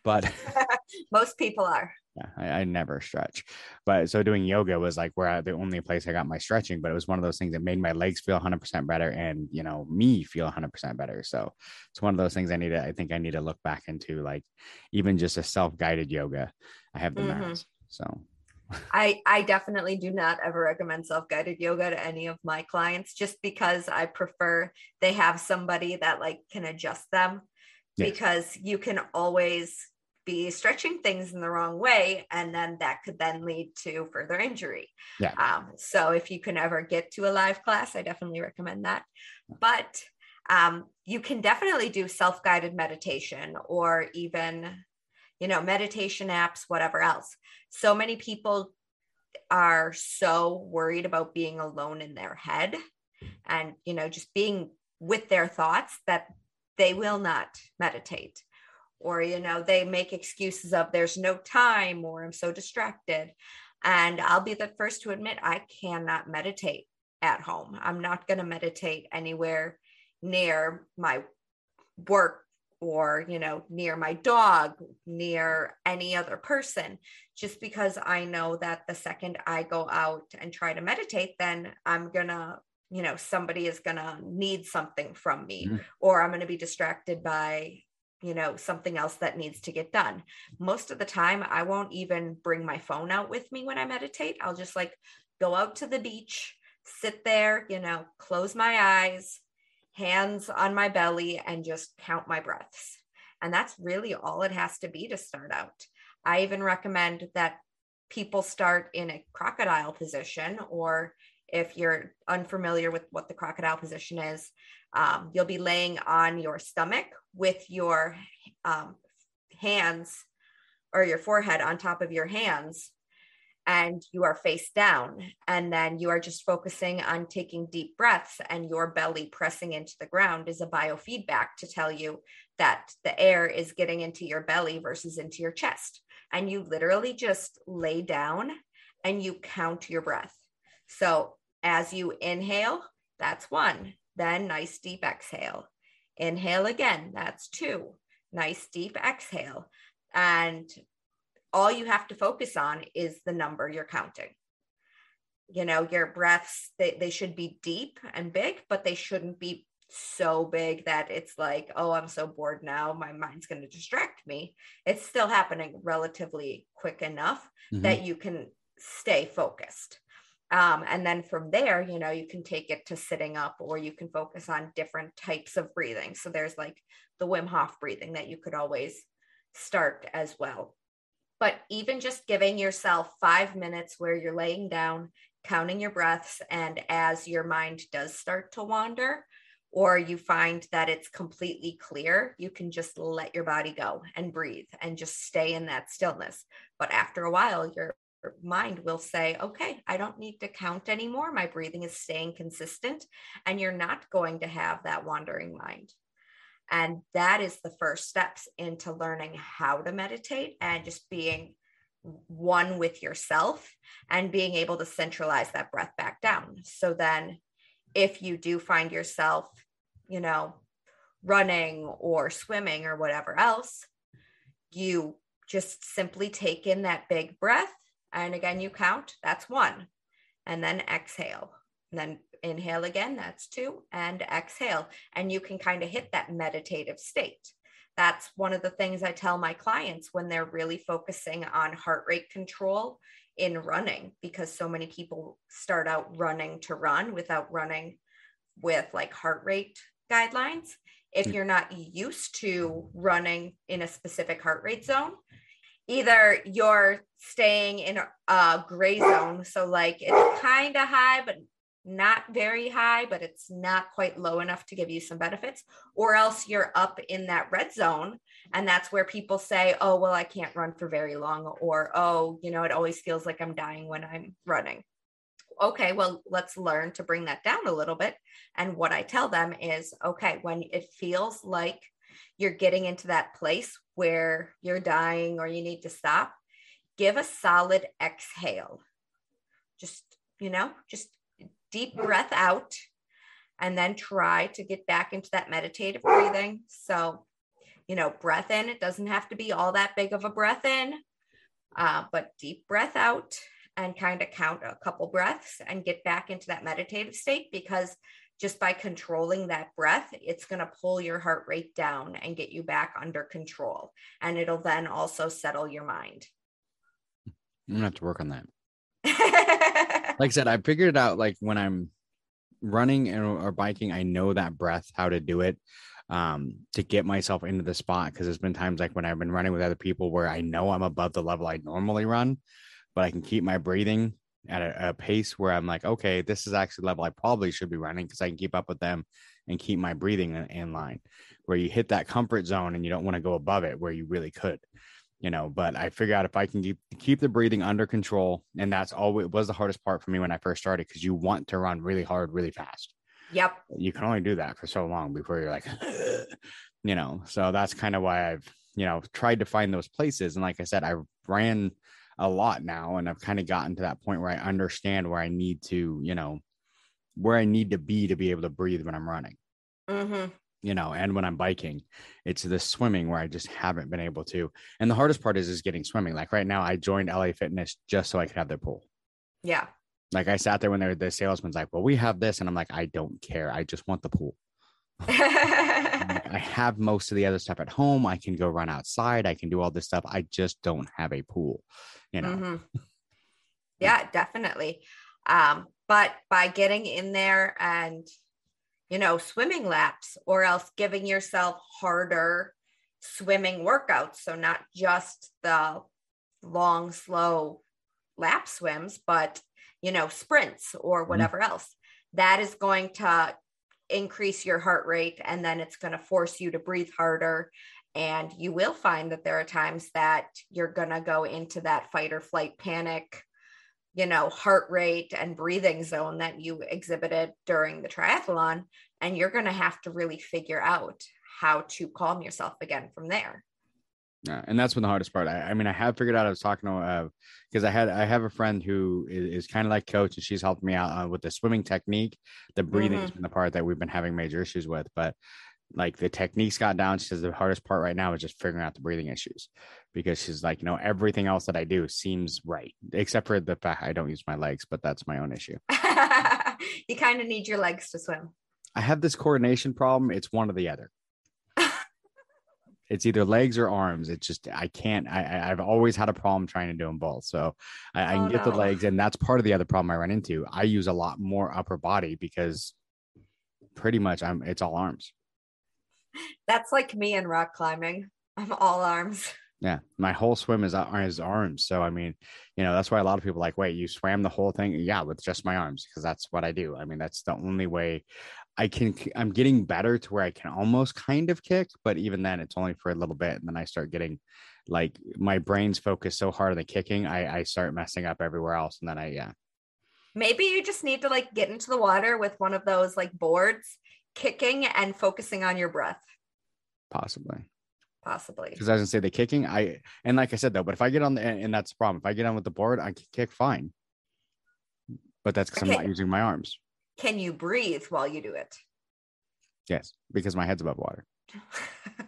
but most people are yeah, I, I, never stretch. But so doing yoga was like where I, the only place I got my stretching, but it was one of those things that made my legs feel 100% better and, you know, me feel 100% better. So it's one of those things I need to, I think I need to look back into like even just a self guided yoga. I have the mm-hmm. So I I definitely do not ever recommend self-guided yoga to any of my clients just because I prefer they have somebody that like can adjust them yes. because you can always be stretching things in the wrong way and then that could then lead to further injury yeah. Um, so if you can ever get to a live class i definitely recommend that but um, you can definitely do self-guided meditation or even you know meditation apps whatever else. So many people are so worried about being alone in their head and you know just being with their thoughts that they will not meditate or you know they make excuses of there's no time or i'm so distracted. And i'll be the first to admit i cannot meditate at home. I'm not going to meditate anywhere near my work or you know near my dog near any other person just because i know that the second i go out and try to meditate then i'm gonna you know somebody is gonna need something from me mm-hmm. or i'm gonna be distracted by you know something else that needs to get done most of the time i won't even bring my phone out with me when i meditate i'll just like go out to the beach sit there you know close my eyes hands on my belly and just count my breaths. And that's really all it has to be to start out. I even recommend that people start in a crocodile position or if you're unfamiliar with what the crocodile position is um, you'll be laying on your stomach with your um, hands or your forehead on top of your hands and you are face down and then you are just focusing on taking deep breaths and your belly pressing into the ground is a biofeedback to tell you that the air is getting into your belly versus into your chest and you literally just lay down and you count your breath so as you inhale that's one then nice deep exhale. Inhale again. That's two. Nice deep exhale. And all you have to focus on is the number you're counting. You know, your breaths, they, they should be deep and big, but they shouldn't be so big that it's like, oh, I'm so bored now. My mind's going to distract me. It's still happening relatively quick enough mm-hmm. that you can stay focused. Um, and then from there, you know, you can take it to sitting up or you can focus on different types of breathing. So there's like the Wim Hof breathing that you could always start as well. But even just giving yourself five minutes where you're laying down, counting your breaths, and as your mind does start to wander, or you find that it's completely clear, you can just let your body go and breathe and just stay in that stillness. But after a while, your mind will say, okay, I don't need to count anymore. My breathing is staying consistent. And you're not going to have that wandering mind. And that is the first steps into learning how to meditate and just being one with yourself and being able to centralize that breath back down. So then, if you do find yourself, you know, running or swimming or whatever else, you just simply take in that big breath And again, you count, that's one. And then exhale. And then inhale again, that's two. And exhale. And you can kind of hit that meditative state. That's one of the things I tell my clients when they're really focusing on heart rate control in running, because so many people start out running to run without running with like heart rate guidelines. If Mm. you're not used to running in a specific heart rate zone, either you're staying in a gray zone. So, like, it's kind of high, but not very high, but it's not quite low enough to give you some benefits, or else you're up in that red zone. And that's where people say, oh, well, I can't run for very long, or oh, you know, it always feels like I'm dying when I'm running. Okay, well, let's learn to bring that down a little bit. And what I tell them is, okay, when it feels like you're getting into that place where you're dying or you need to stop, give a solid exhale. Just, you know, just deep breath out and then try to get back into that meditative breathing. So, you know, breath in, it doesn't have to be all that big of a breath in, uh, but deep breath out and kind of count a couple breaths and get back into that meditative state because just by controlling that breath, it's going to pull your heart rate down and get you back under control. And it'll then also settle your mind. I'm gonna have to work on that. Like I said, I figured it out like when I'm running or biking, I know that breath, how to do it um to get myself into the spot because there's been times like when I've been running with other people where I know I'm above the level I normally run, but I can keep my breathing at a, a pace where I'm like, okay, this is actually level I probably should be running because I can keep up with them and keep my breathing in, in line. Where you hit that comfort zone and you don't want to go above it where you really could, you know. But I figure out if I can keep keep the breathing under control, and that's always was the hardest part for me when I first started because you want to run really hard, really fast. yep. You can only do that for so long before you're like, you know. So that's kind of why I've you know tried to find those places, and like I said, I ran a lot now and I've kind of gotten to that point where I understand where I need to, you know, where I need to be to be able to breathe when I'm running, hmm you know, and when I'm biking. It's the swimming where I just haven't been able to. And the hardest part is is getting swimming. Like right now, I joined LA Fitness just so I could have their pool. Yeah. Like I sat there when they were the salesman's like, Well, we have this, and I'm like, I don't care. I just want the pool. I have most of the other stuff at home. I can go run outside. I can do all this stuff. I just don't have a pool, you know. Mhm. Yeah, definitely. Um, but by getting in there and, you know, swimming laps or else giving yourself harder swimming workouts. So not just the long, slow lap swims, but, you know, sprints or mm-hmm. whatever else. That is going to increase your heart rate and then it's going to force you to breathe harder and you will find that there are times that you're going to go into that fight or flight panic you know heart rate and breathing zone that you exhibited during the triathlon and you're going to have to really figure out how to calm yourself again from there Yeah, and that's been the hardest part. I, I mean, I have figured out. I was talking to because I had I have a friend who is, is kind of like coach, and she's helped me out uh, with the swimming technique. The breathing has been the part that we've been having major issues with, but like the techniques got down. She says the hardest part right now is just figuring out the breathing issues because she's like, you know, everything else that I do seems right, except for the fact I don't use my legs, but that's my own issue. you kind of need your legs to swim I have this coordination problem. It's one or the other. it's either legs or arms. It's just I can't. I, I I've always had a problem trying to do them both. So I, I Oh, can get the legs, and that's part of the other problem I run into. I use a lot more upper body because pretty much I'm. It's all arms. That's like me in rock climbing i'm all arms Yeah, my whole swim is uh, is arms. So I mean, you know, that's why a lot of people are like, wait, you swam the whole thing? Yeah, with just my arms because that's what I do. I mean, that's the only way I can. I'm getting better to where I can almost kind of kick, but even then, it's only for a little bit, and then I start getting like my brain's focused so hard on the kicking, I I start messing up everywhere else, and then I yeah. maybe you just need to like get into the water with one of those like boards kicking and focusing on your breath Possibly possibly because I was gonna say the kicking. I and like I said though, but if I get on the and that's the problem. If I get on with the board, I can kick fine. But that's because I'm not using my arms. can you breathe while you do it Yes, because my head's above water.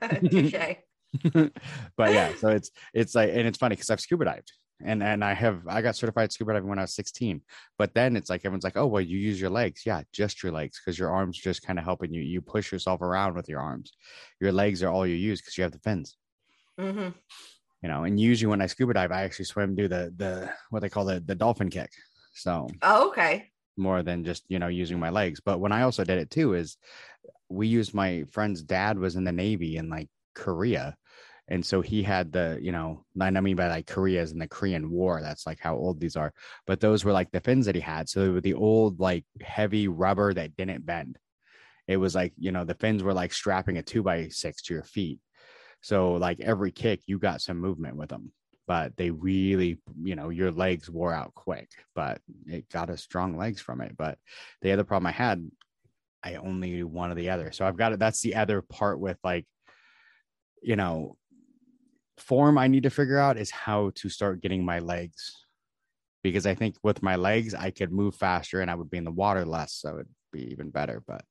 But yeah, so it's it's like and it's funny because I've scuba dived and and I have I got certified scuba diving when I was 16. But then it's like everyone's like, oh well, you use your legs. Yeah, just your legs because your arms just kind of helping you. You push yourself around with your arms. Your legs are all you use because you have the fins. hmm You know, and usually when I scuba dive, I actually swim do the the what they call the the dolphin kick. So Oh, okay. more than just you know using my legs. But when I also did it too, is we used my friend's dad was in the Navy in like Korea. And so he had the, you know, and I mean by like Korea's in the Korean War. That's like how old these are. But those were like the fins that he had. So they were the old, like heavy rubber that didn't bend. It was like, you know, the fins were like strapping a two by six to your feet. So like every kick, you got some movement with them. But they really, you know, your legs wore out quick, but it got us strong legs from it. But the other problem I had, I only do one or the other. So I've got it. That's the other part with like, you know, form I need to figure out is how to start getting my legs. Because I think with my legs, I could move faster and I would be in the water less. So it'd be even better. But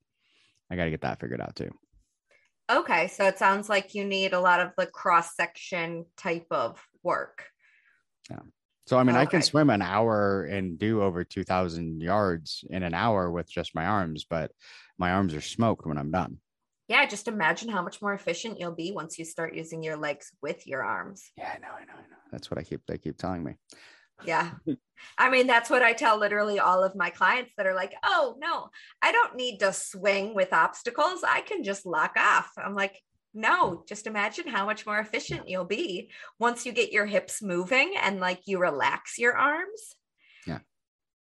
I got to get that figured out too. Okay. So it sounds like you need a lot of the cross section type of work. Yeah. So, I mean, I can swim an hour and do over 2,000 yards in an hour with just my arms, but my arms are smoked when I'm done. Yeah. Just imagine how much more efficient you'll be once you start using your legs with your arms. Yeah, I know, I know, I know. That's what I keep, they keep telling me. Yeah. I mean, that's what I tell literally all of my clients that are like, oh, no, I don't need to swing with obstacles. I can just lock off. I'm like, no, just imagine how much more efficient you'll be once you get your hips moving and like you relax your arms.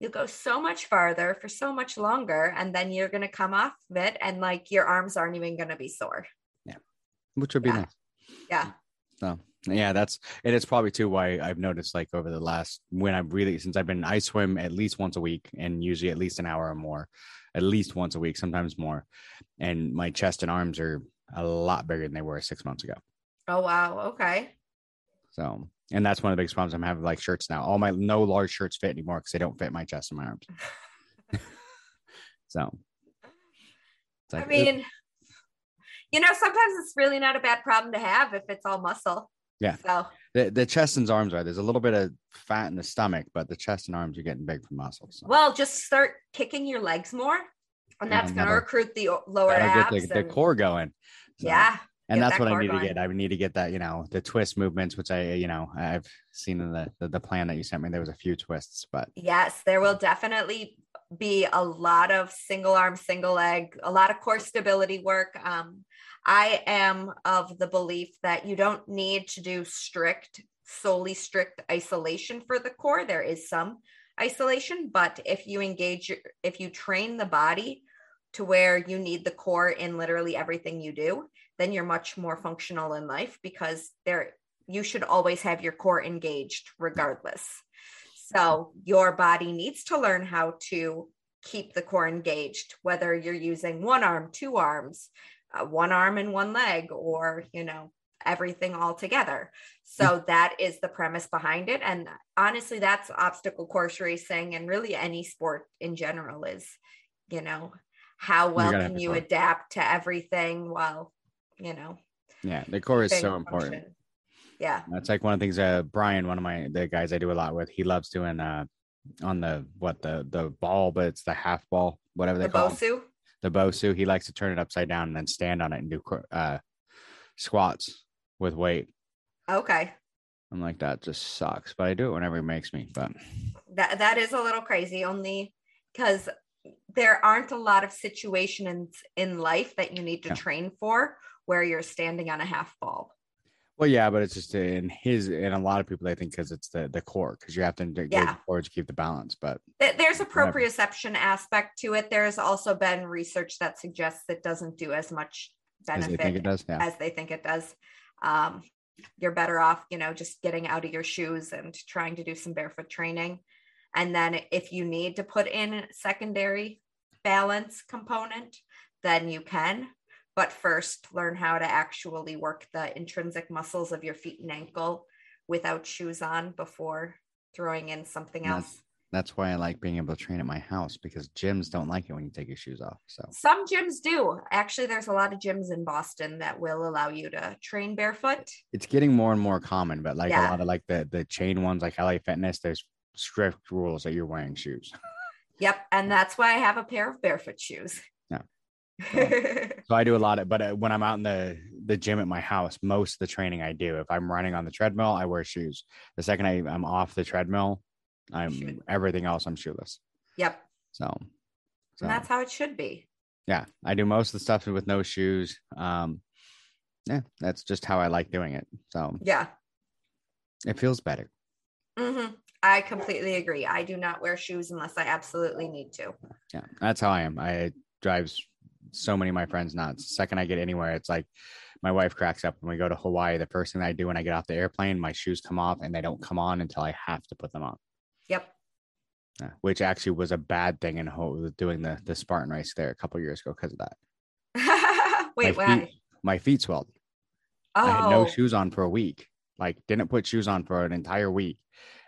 You'll go so much farther for so much longer. And then you're going to come off of it and like your arms aren't even going to be sore. Yeah. Which would be Yeah. nice. Yeah. So yeah, that's and it's probably too why I've noticed like over the last when I've really since I've been I swim at least once a week and usually at least an hour or more, at least once a week, sometimes more. And my chest and arms are a lot bigger than they were six months ago. Oh, wow. Okay. So and that's one of the biggest problems I'm having like shirts now. All my no large shirts fit anymore because they don't fit my chest and my arms. so it's I like, mean, you know, sometimes it's really not a bad problem to have if it's all muscle. Yeah. So the, the chest and arms are there's a little bit of fat in the stomach, but the chest and arms are getting big from muscles. So. Well, just start kicking your legs more, and Yeah, that's going to recruit the lower abs. the, the core going. So- yeah, and get that's that what I need to get. I need to get that, you know, the twist movements, which I, you know, I've seen in the, the the plan that you sent me. There was a few twists, but yes, there will definitely be a lot of single arm, single leg, a lot of core stability work. Um, I am of the belief that you don't need to do strict, solely strict isolation for the core. There is some isolation, but if you engage, if you train the body to where you need the core in literally everything you do, then you're much more functional in life because there you should always have your core engaged regardless. So your body needs to learn how to keep the core engaged, whether you're using one arm, two arms, uh, one arm and one leg, or, you know, everything all together. So that is the premise behind it. And honestly, that's obstacle course racing and really any sport in general is, you know, how well can you core. adapt to everything while, you know, yeah, the core is so important. function. Yeah. That's like one of the things. Uh, Brian, one of my the guys I do a lot with, he loves doing uh on the what the the ball, but it's the half ball, whatever they The call it. The Bosu. the Bosu. He likes to turn it upside down and then stand on it and do uh squats with weight. Okay. I'm like that just sucks, but I do it whenever he makes me. But that that is a little crazy only because there aren't a lot of situations in life that you need to Yeah. train for where you're standing on a half ball Well, yeah, but it's just in his and a lot of people I think because it's the the core because you have to engage Yeah. the core to keep the balance. But there's a Whatever. proprioception aspect to it there's also been research that suggests it doesn't do as much benefit as they think it does, yeah, as they think it does um, you're better off you know just getting out of your shoes and trying to do some barefoot training and then if you need to put in secondary balance component then you can but first learn how to actually work the intrinsic muscles of your feet and ankle without shoes on before throwing in something else That's why I like being able to train at my house because gyms don't like it when you take your shoes off. So Some gyms do. Actually, there's a lot of gyms in Boston that will allow you to train barefoot. it's getting more and more common, but like a lot of like the the chain ones like LA Fitness, there's strict rules that you're wearing shoes. Yep. And that's why I have a pair of barefoot shoes. So I do a lot of, but uh, when I'm out in the the gym at my house, most of the training I do, if I'm running on the treadmill, I wear shoes. The second I, I'm off the treadmill, I'm Shoe. everything else I'm shoeless. yep. So, so And that's how it should be. yeah, I do most of the stuff with no shoes. Um, yeah, that's just how I like doing it. So Yeah. it feels better. Mm-hmm. I completely agree. I do not wear shoes unless I absolutely need to. Yeah, that's how I am. I drives so many of my friends nuts. The second I get anywhere, it's like my wife cracks up when we go to Hawaii. The first thing I do when I get off the airplane, my shoes come off and they don't come on until I have to put them on. Yep. Yeah, which actually was a bad thing in Ho- doing the the Spartan race there a couple years ago because of that. Wait, my why? feet, my feet swelled. Oh, I had no oh. shoes on for a week. Like didn't put shoes on for an entire week.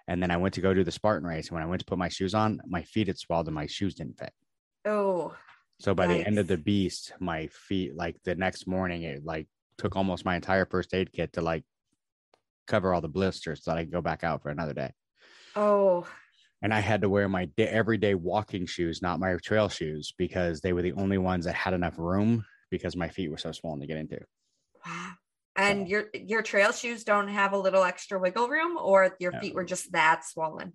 And then I went to go do the Spartan race. And when I went to put my shoes on, my feet had swelled and my shoes didn't fit. oh, So by the end of the beast, my feet like the next morning, it like took almost my entire first aid kit to like cover all the blisters so that I could go back out for another day. oh, And I had to wear my day, everyday walking shoes, not my trail shoes, because they were the only ones that had enough room because my feet were so swollen to get into. wow. And your your trail shoes don't have a little extra wiggle room, or your No. feet were just that swollen.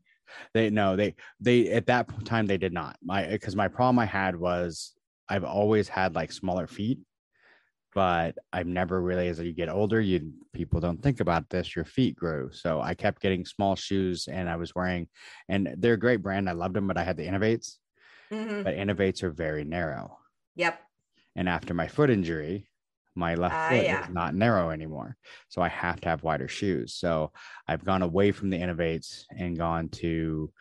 They no, they they at that time they did not. My because my problem I had was I've always had like smaller feet, but I've never really as you get older, you people don't think about this, your feet grow, So I kept getting small shoes and I was wearing and they're a great brand. I loved them, but I had the Inov-8s, hmm but Inov-8s are very narrow. Yep. And after my foot injury, my left Ah, foot yeah. is not narrow anymore. So I have to have wider shoes. So I've gone away from the Inov-8s and gone to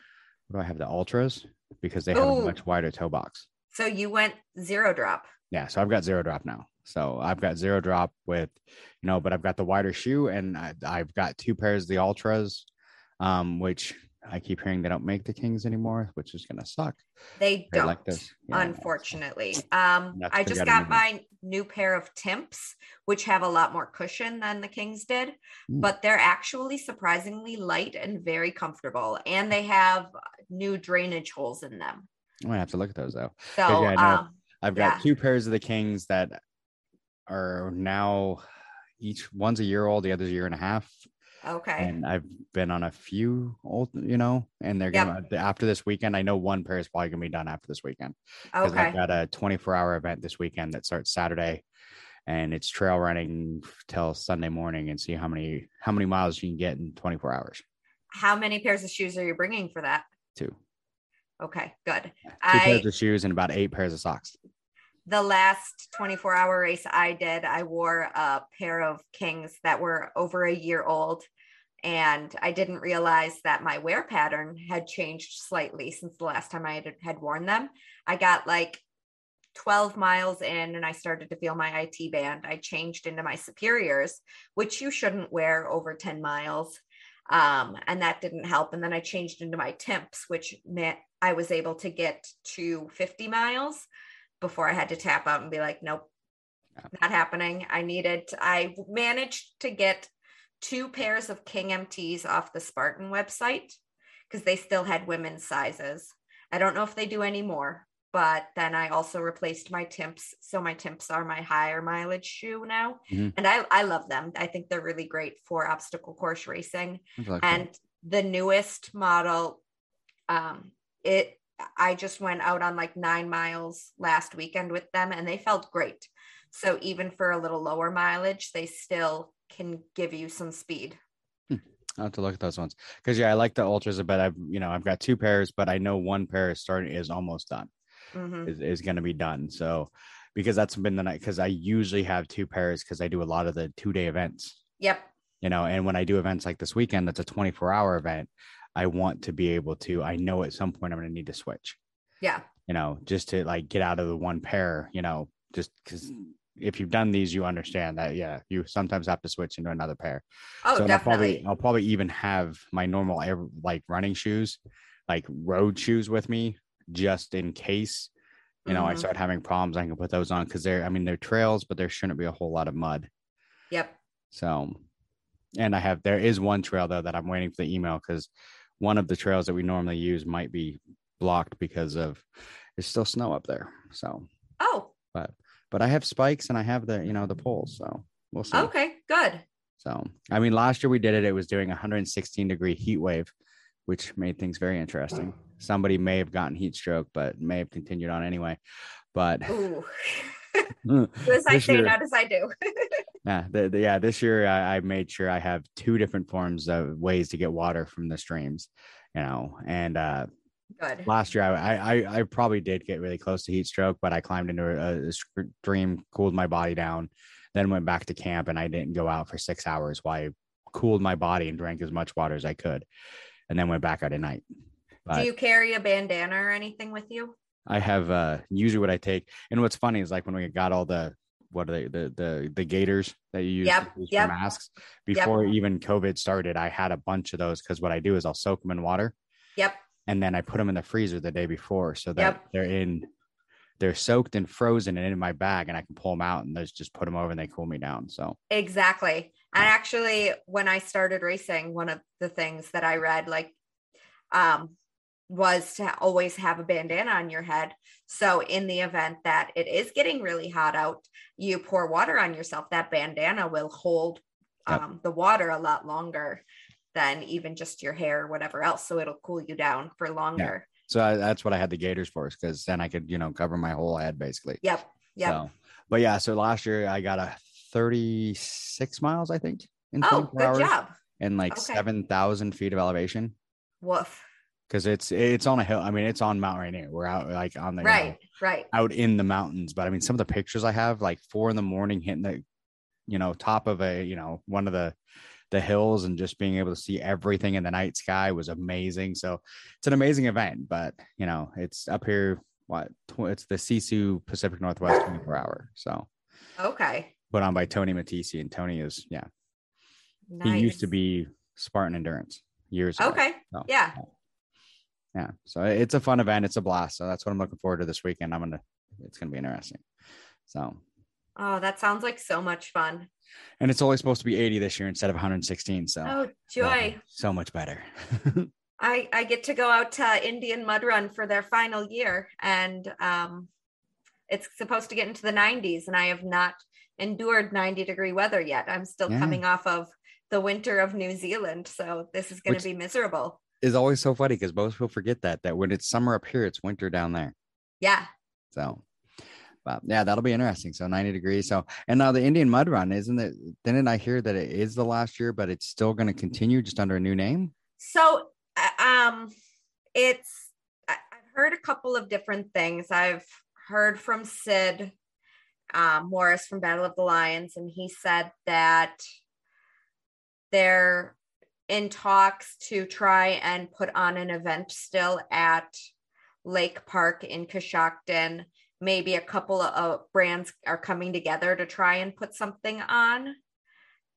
what do I have? The Altras because they have a much wider toe box. So you went zero drop. Yeah. So I've got zero drop now. So I've got zero drop with, you know, but I've got the wider shoe and I, I've got two pairs of the Altras, um, which I keep hearing they don't make the Kings anymore, which is going to suck. They don't. like this. Yeah. unfortunately. Um, I just got my new pair of Timps, which have a lot more cushion than the Kings did, Mm. but they're actually surprisingly light and very comfortable. And they have new drainage holes in them. I'm gonna have to look at those though. So, yeah, I um, I've got Yeah. two pairs of the Kings that are now each one's a year old, the other's a year and a half. Okay. And I've been on a few old, you know, and they're gonna after this weekend. I know one pair is probably gonna be done after this weekend because I've got a 24 hour event this weekend that starts Saturday, and it's trail running till Sunday morning, and see how many how many miles you can get in 24 hours. How many pairs of shoes are you bringing for that? Two, Okay, good. two I pairs of shoes and about eight pairs of socks. The last 24 hour race I did, I wore a pair of Kings that were over a year old. And I didn't realize that my wear pattern had changed slightly since the last time I had, worn them. I got like 12 miles in and I started to feel my IT band. I changed into my superiors, which you shouldn't wear over 10 miles. Um, and that didn't help. And then I changed into my Timps, which meant I was able to get to 50 miles before I had to tap out and be like, nope, not happening. I needed, I managed to get two pairs of King MTs off the Spartan website because they still had women's sizes. I don't know if they do anymore, but then I also replaced my Timps. So my Timps are my higher mileage shoe now. Mhm. And I, I love them. I think they're really great for obstacle course racing look and the newest model um it i just went out on like nine miles last weekend with them and they felt great. So even for a little lower mileage they still can give you some speed. I'll have to look at those ones. Because yeah, I like the Altras, but I've you know I've got two pairs, but I know one pair is starting is almost done, Mhm. is, is going to be done. So because that's been the night because I usually have two pairs because I do a lot of the two day events, yep. You know, and when I do events like this weekend, that's a twenty four hour event. I want to be able to. I know at some point I'm going to need to switch, yeah you know, just to like get out of the one pair, you know, just because if you've done these, you understand that yeah, you sometimes have to switch into another pair. oh so I'll definitely probably I'll probably even have my normal air, like running shoes like road shoes with me just in case you know I Mhm. start having problems. I can put those on because they're I mean they're trails, but there shouldn't be a whole lot of mud. Yep. So, and I have there is one trail though that I'm waiting for the email because one of the trails that we normally use might be blocked because of there's still snow up there. So, Oh, but but I have spikes and I have the you know the poles, so we'll see. okay, good. So, I mean, last year we did it. It was doing a 116 degree heat wave, which made things very interesting. Somebody may have gotten heat stroke, but may have continued on anyway. But Ooh. Do as I say, year- not as I do. yeah, the, the- yeah, this year I, I made sure I have two different forms of ways to get water from the streams, you know, and uh, Good. last year I, I I probably did get really close to heat stroke, but I climbed into a, a stream, cooled my body down, then went back to camp, and I didn't go out for six hours while I cooled my body and drank as much water as I could, and then went back out at night. But Do you carry a bandana or anything with you? I have uh usually what I take, and what's funny is like when we got all the what are they the the the gaiters that you use, Yep, use yep. for masks before even COVID started. I had a bunch of those because what I do is I'll soak them in water Yep. and then I put them in the freezer the day before so that Yep. they're in they're soaked and frozen and in my bag and I can pull them out and just just put them over and they cool me down. So Exactly. And actually, when I started racing, one of the things that I read, like, um, was to always have a bandana on your head. So, in the event that it is getting really hot out, you pour water on yourself, that bandana will hold Yep. um, the water a lot longer than even just your hair or whatever else. So, it'll cool you down for longer. so I, that's what I had the gaiters for because then I could you know cover my whole head basically. Yep. Yep. So, but yeah, so last year I got a 36 miles, I think, in oh, 24 good hours job. and like Okay. 7,000 feet of elevation. Woof. Cause it's, it's on a hill. I mean, it's on Mount Rainier. We're out like on the, you know, Right. Right. out in the mountains. But I mean, some of the pictures I have, like four in the morning, hitting the, you know, top of a, you know, one of the, the hills and just being able to see everything in the night sky was amazing. So it's an amazing event, but you know, it's up here. What it's the Sisu Pacific Northwest 24 hour. So Okay. put on by Tony Matesi, and Tony is yeah, he used to be Spartan Endurance years ago. Okay. So, Yeah. yeah. Yeah so it's a fun event. It's a blast. So that's what I'm looking forward to this weekend. I'm gonna. It's gonna be interesting. So Oh, that sounds like so much fun. and it's only supposed to be 80 this year instead of 116. So Oh, joy. so much better. I, I get to go out to Indian Mud Run for their final year, and um, it's supposed to get into the 90s, and I have not endured 90 degree weather yet. I'm still Yeah. coming off of the winter of New Zealand, so this is going to be miserable. Is always so funny because most people forget that that when it's summer up here, it's winter down there. Yeah. So, but yeah, that'll be interesting. So 90 degrees. So, and now the Indian Mud Run, isn't it? Didn't I hear that it is the last year, but it's still going to continue just under a new name? So, uh, um, it's I've heard a couple of different things. I've heard from Sid um, Morris from Battle of the Lions, and he said that they're in talks to try and put on an event still at Lake Park in Coshocton. Maybe a couple of brands are coming together to try and put something on.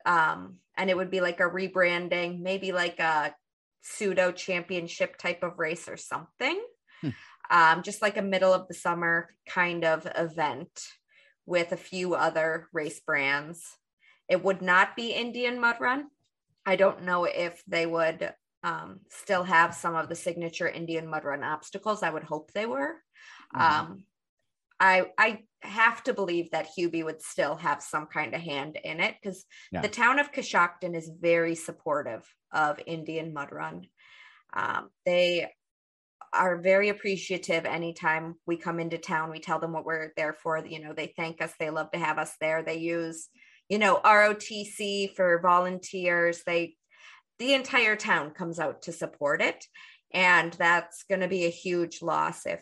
Um, and it would be like a rebranding, maybe like a pseudo championship type of race or something. Hmm. Um, just like a middle of the summer kind of event with a few other race brands. It would not be Indian Mud Run. I don't know if they would um, still have some of the signature Indian Mud Run obstacles. I would hope they were. Mhm. Um, I I have to believe that Hubie would still have some kind of hand in it because Yeah. the town of Coshocton is very supportive of Indian Mud Run. Um, they are very appreciative anytime we come into town. We tell them what we're there for. You know, they thank us. They love to have us there. They use, you know, ROTC for volunteers. They, the entire town comes out to support it. And that's going to be a huge loss if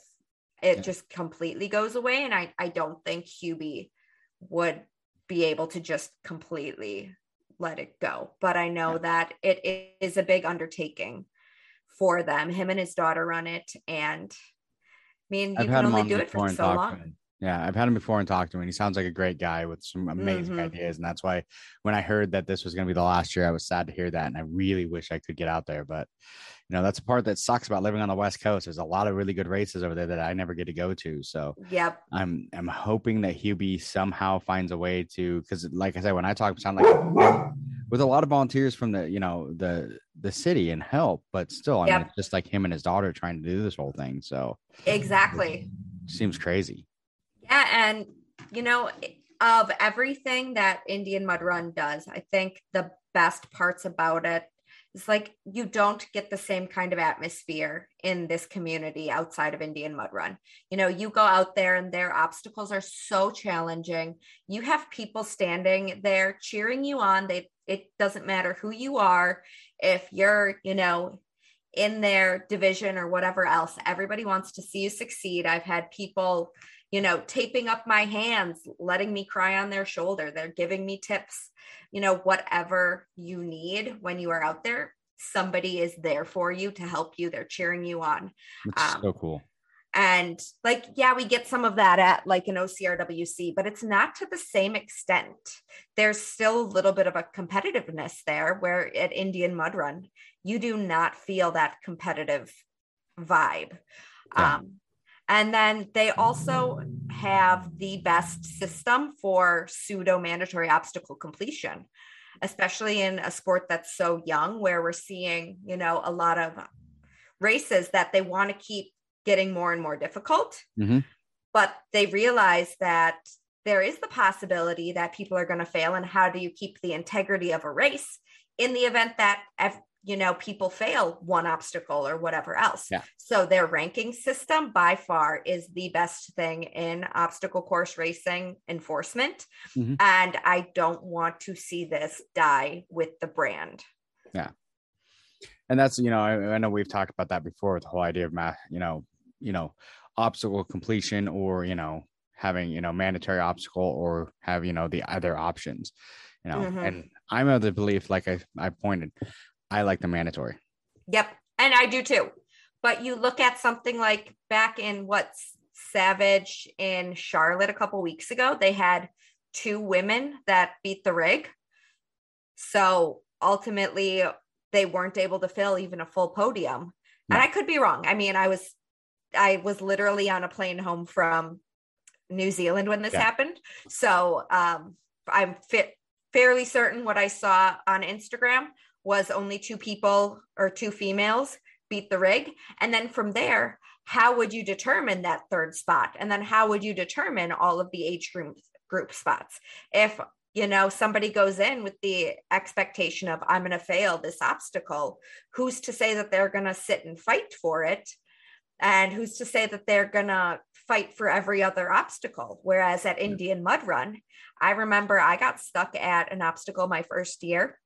it Yeah. just completely goes away. And I, I don't think Hubie would be able to just completely let it go. But I know Yeah. that it is a big undertaking for them. Him and his daughter run it, and I mean, you I've can only do it for so long. Yeah, I've had him before and talked to him. And he sounds like a great guy with some amazing Mhm. ideas, and that's why when I heard that this was going to be the last year, I was sad to hear that, and I really wish I could get out there. But you know, that's a part that sucks about living on the West Coast. There's a lot of really good races over there that I never get to go to. So Yep. I'm I'm hoping that Hubie somehow finds a way to because like I said, when I talk, it sound like with a lot of volunteers from the you know the the city and help, but still, I mean, it's just like him and his daughter trying to do this whole thing. So Exactly. seems crazy. Yeah, and you know, of everything that Indian Mud Run does, I think the best parts about it is like you don't get the same kind of atmosphere in this community outside of Indian Mud Run. You know, you go out there and their obstacles are so challenging. You have people standing there cheering you on. They it doesn't matter who you are, if you're, you know, in their division or whatever else. Everybody wants to see you succeed. I've had people you know, taping up my hands, letting me cry on their shoulder. They're giving me tips, you know, whatever you need when you are out there, somebody is there for you to help you. They're cheering you on. It's Um, so cool. And like, yeah, we get some of that at like an OCRWC, but it's not to the same extent. There's still a little bit of a competitiveness there where at Indian Mud Run, you do not feel that competitive vibe. Yeah. Um, and then they also have the best system for pseudo mandatory obstacle completion, especially in a sport that's so young, where we're seeing, you know, a lot of races that they want to keep getting more and more difficult. Mhm. But they realize that there is the possibility that people are going to fail. And how do you keep the integrity of a race in the event that, you know, people fail one obstacle or whatever else? Yeah. So their ranking system by far is the best thing in obstacle course racing enforcement. Mhm. And I don't want to see this die with the brand. Yeah and that's you know I, I know we've talked about that before with the whole idea of math you know you know obstacle completion or you know having you know mandatory obstacle or have you know the other options you know Mhm. and i'm of the belief like i i pointed i like the mandatory Yep. And I do too. But you look at something like back in what's Savage in Charlotte a couple weeks ago, they had two women that beat the rig. So ultimately, they weren't able to fill even a full podium. And I could be wrong. I mean, I was I was literally on a plane home from New Zealand when this Yeah. happened. So um, I'm fit, fairly certain what I saw on Instagram was only two people or two females beat the rig. And then from there, how would you determine that third spot? And then how would you determine all of the age group group spots? If you know somebody goes in with the expectation of I'm going to fail this obstacle, who's to say that they're going to sit and fight for it? And who's to say that they're going to fight for every other obstacle? Whereas at Indian Mud Run, I remember I got stuck at an obstacle my first year.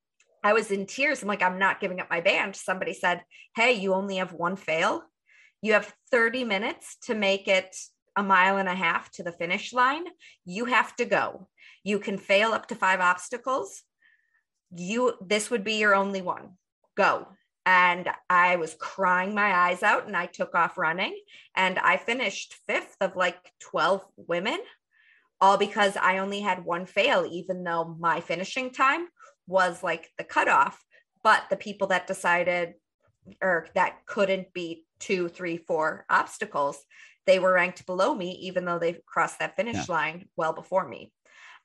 I was in tears. I'm like, I'm not giving up my band. Somebody said, Hey, you only have one fail. You have 30 minutes to make it a mile and a half to the finish line. You have to go. You can fail up to five obstacles. You this would be your only one. Go. And I was crying my eyes out and I took off running and I finished fifth of like 12 women, all because I only had one fail, even though my finishing time was like the cutoff. But the people that decided or that couldn't beat two, three, four obstacles, they were ranked below me, even though they crossed that finish line well before me.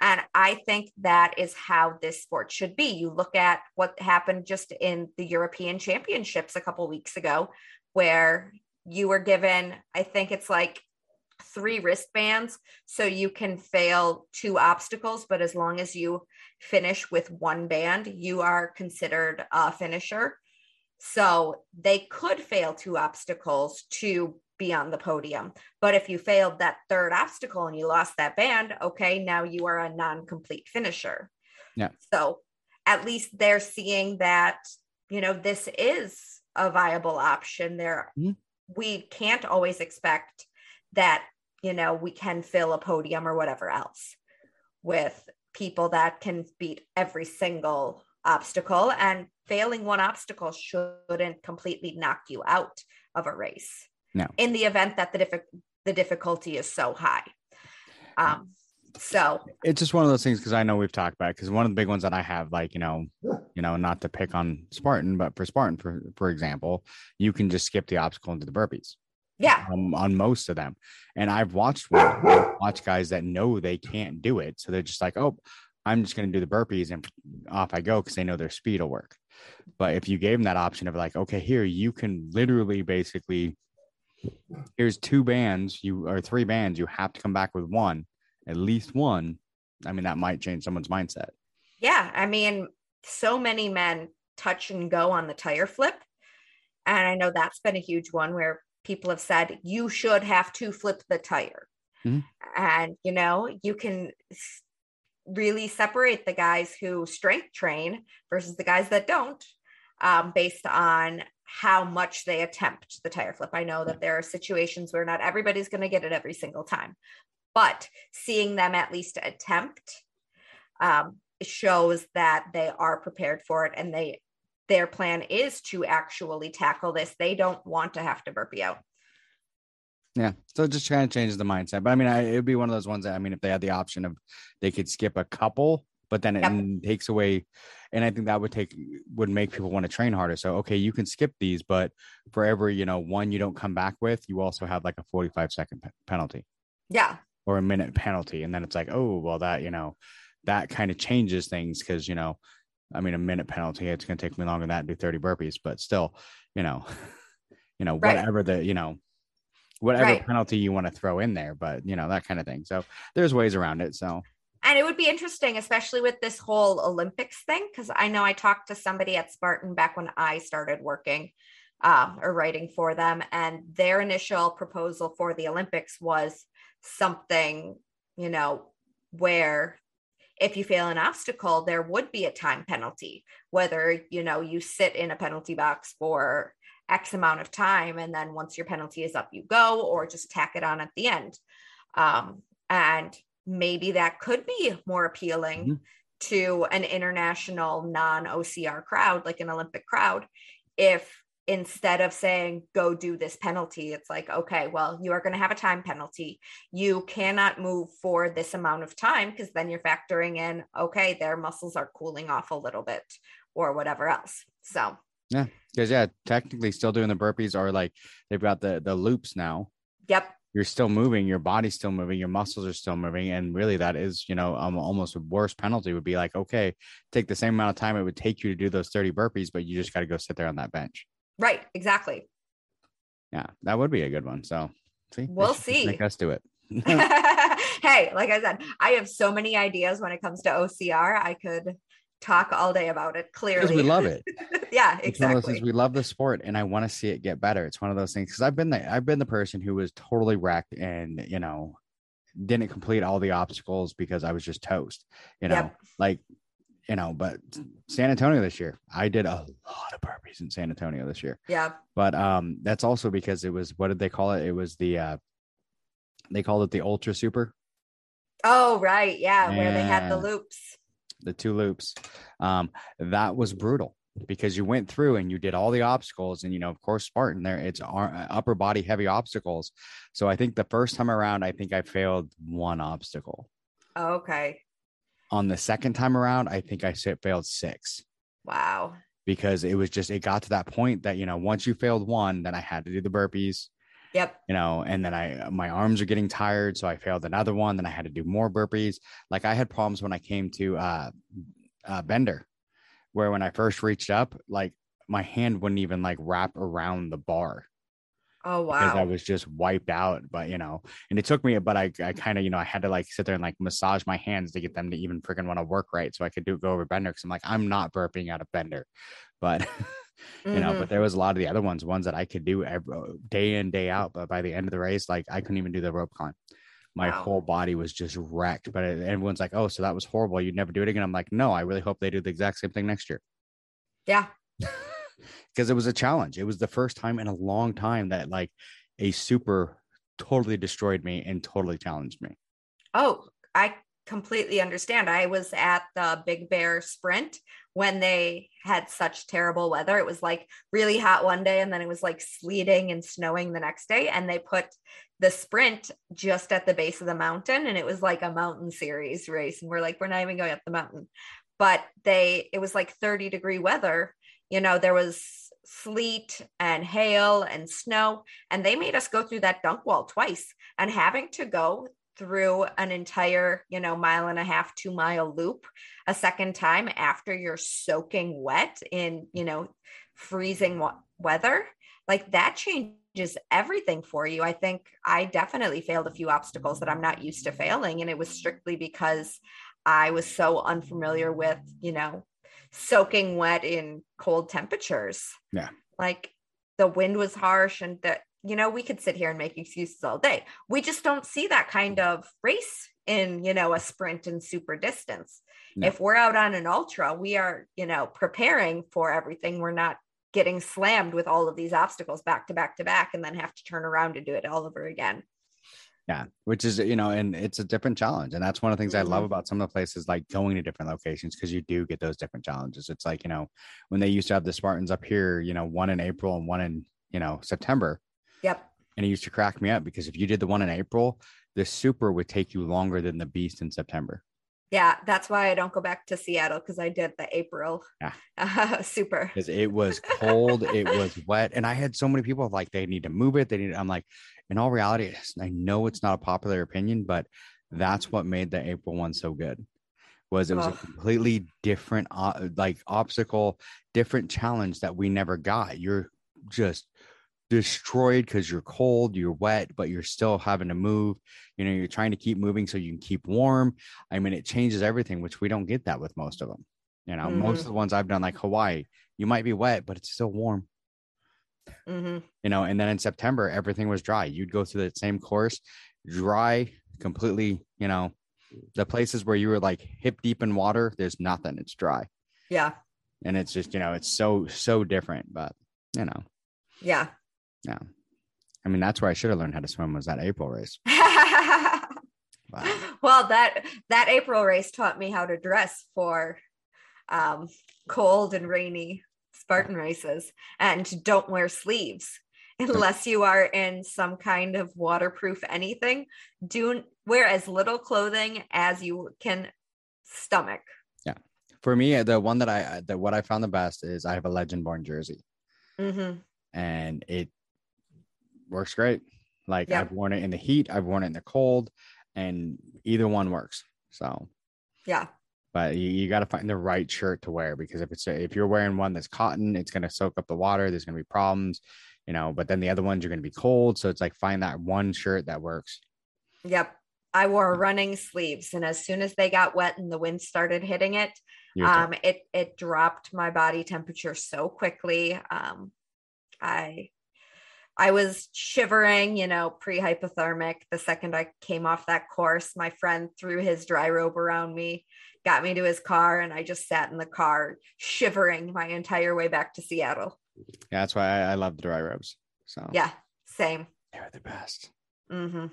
And I think that is how this sport should be. You look at what happened just in the European Championships a couple weeks ago, where you were given, I think it's like three wristbands so you can fail two obstacles but as long as you finish with one band you are considered a finisher so they could fail two obstacles to be on the podium but if you failed that third obstacle and you lost that band okay now you are a non-complete finisher Yeah. so at least they're seeing that you know this is a viable option there Mhm. we can't always expect that you know we can fill a podium or whatever else with people that can beat every single obstacle and failing one obstacle shouldn't completely knock you out of a race No. in the event that the diffi- the difficulty is so high Um, so it's just one of those things because I know we've talked about because one of the big ones that I have, like you know, you know, not to pick on Spartan, but for Spartan, for for example, you can just skip the obstacle into the burpees. Yeah. Um, on most of them, and I've watched watch guys that know they can't do it, so they're just like, oh, I'm just going to do the burpees and off I go because they know their speed will work. But if you gave them that option of like, okay, here you can literally basically, here's two bands, you or three bands, you have to come back with one, at least one. I mean, that might change someone's mindset. Yeah. I mean, so many men touch and go on the tire flip. And I know that's been a huge one where people have said you should have to flip the tire. Mm-hmm. And, you know, you can really separate the guys who strength train versus the guys that don't um, based on how much they attempt the tire flip. I know that there are situations where not everybody's going to get it every single time, but seeing them at least attempt um, shows that they are prepared for it and they their plan is to actually tackle this. They don't want to have to burpee out. Yeah. So it just kind of changes the mindset. But I mean, I, it would be one of those ones that, I mean, if they had the option of they could skip a couple, but then it yep. takes away, and I think that would take, would make people want to train harder. So, okay, you can skip these, but for every, you know, one you don't come back with, you also have like a 45 second pe- penalty. Yeah. Or a minute penalty. And then it's like, oh, well, that, you know, that kind of changes things because, you know, I mean, a minute penalty, it's going to take me longer than that to do 30 burpees, but still, you know, you know, right. whatever the, you know, whatever right. penalty you want to throw in there, but you know, that kind of thing. So there's ways around it. So and it would be interesting, especially with this whole Olympics thing, because I know I talked to somebody at Spartan back when I started working um, or writing for them, and their initial proposal for the Olympics was something, you know, where if you fail an obstacle, there would be a time penalty, whether, you know, you sit in a penalty box for X amount of time. And then once your penalty is up, you go, or just tack it on at the end. Um, and maybe that could be more appealing mm-hmm. to an international non OCR crowd, like an Olympic crowd, if instead of saying go do this penalty it's like okay well you are going to have a time penalty you cannot move for this amount of time because then you're factoring in okay their muscles are cooling off a little bit or whatever else so yeah, because yeah, technically still doing the burpees are like they've got the the loops now. Yep. You're still moving, your body's still moving, your muscles are still moving, and really that is, you know, um, almost a worse penalty would be like, okay, take the same amount of time it would take you to do those 30 burpees, but you just got to go sit there on that bench. Right. Exactly. Yeah, that would be a good one. So, see, we'll see. Make us do it. hey, like I said, I have so many ideas when it comes to OCR. I could talk all day about it. Clearly, because we love it. yeah, exactly. It's one of those things we love the sport, and I want to see it get better. It's one of those things because I've been the I've been the person who was totally wrecked and you know didn't complete all the obstacles because I was just toast. You know, yep. like you know, but San Antonio this year, I did a lot of burpees in San Antonio this year. Yeah. But um that's also because it was what did they call it? It was the uh they called it the ultra super. Oh, right. Yeah, where they had the loops the two loops. Um, that was brutal because you went through and you did all the obstacles and you know of course spartan there it's upper body heavy obstacles so i think the first time around i think i failed one obstacle okay on the second time around i think i failed six wow because it was just it got to that point that you know once you failed one then i had to do the burpees Yep. You know, and then I my arms are getting tired, so I failed another one. Then I had to do more burpees. Like I had problems when I came to uh, uh bender, where when I first reached up, like my hand wouldn't even like wrap around the bar. Oh wow! Because I was just wiped out, but you know, and it took me, but I, I kind of, you know, I had to like sit there and like massage my hands to get them to even freaking want to work right, so I could do go over bender. Because I'm like, I'm not burping out of bender, but you mm-hmm. know but there was a lot of the other ones ones that i could do every, day in day out but by the end of the race like i couldn't even do the rope climb my wow. whole body was just wrecked but everyone's like oh so that was horrible you'd never do it again i'm like no i really hope they do the exact same thing next year yeah because it was a challenge it was the first time in a long time that like a super totally destroyed me and totally challenged me oh i completely understand. I was at the Big Bear Sprint when they had such terrible weather. It was like really hot one day and then it was like sleeting and snowing the next day. And they put the sprint just at the base of the mountain and it was like a mountain series race and we're like we're not even going up the mountain but they it was like 30 degree weather you know there was sleet and hail and snow and they made us go through that dunk wall twice. And having to go through an entire you know mile and a half two mile loop a second time after you're soaking wet in you know freezing weather like that changes everything for you. I think i definitely failed a few obstacles that i'm not used to failing and it was strictly because i was so unfamiliar with you know soaking wet in cold temperatures. Yeah. Like the wind was harsh and that, you know, we could sit here and make excuses all day. We just don't see that kind mm. of race in, you know, a sprint and super distance. No. If we're out on an ultra, we are, you know, preparing for everything. We're not getting slammed with all of these obstacles back to back to back and then have to turn around and do it all over again. Yeah, which is you know, and it's a different challenge, and that's one of the things. I love mm-hmm. about some of the places like going to different locations because you do get those different challenges. It's like you know when they used to have the Spartans up here, you know, one in April and one in you know September. Yep. And it used to crack me up because if you did the one in April, the super would take you longer than the beast in September. Yeah, that's why I don't go back to Seattle because I did the April yeah. Uh, super. Because it was cold, it was wet, and I had so many people like they need to move it. They need. I'm like, in all reality, I know it's not a popular opinion, but that's what made the April one so good. Was it was oh. a completely different, uh, like obstacle, different challenge that we never got. You're just destroyed because you're cold, you're wet, but you're still having to move. You know, you're trying to keep moving so you can keep warm. I mean, it changes everything, which we don't get that with most of them. You know, mm-hmm. most of the ones I've done, like Hawaii, you might be wet, but it's still warm. Mm-hmm. You know, and then in September, everything was dry. You'd go through the same course, dry, completely, you know, the places where you were like hip deep in water, there's nothing. It's dry. Yeah. And it's just, you know, it's so, so different, but you know. Yeah. Yeah. I mean, that's where I should have learned how to swim was that April race. Well, that that April race taught me how to dress for um, cold and rainy Spartan races and don't wear sleeves unless you are in some kind of waterproof anything. Do wear as little clothing as you can stomach. Yeah. For me, the one that I that what I found the best is I have a legend born jersey. Mm-hmm. And it works great. Like yep. I've worn it in the heat, I've worn it in the cold, and either one works. So yeah but you, you got to find the right shirt to wear because if it's a, if you're wearing one that's cotton it's going to soak up the water there's going to be problems you know but then the other ones are going to be cold so it's like find that one shirt that works. Yep. I wore running sleeves and as soon as they got wet and the wind started hitting it um it it dropped my body temperature so quickly um i I was shivering, you know, pre hypothermic. The second I came off that course, my friend threw his dry robe around me got me to his car, and I just sat in the car shivering my entire way back to Seattle. Yeah, that's why I, I love the dry robes. So yeah, same. They're the best. Mm-hmm.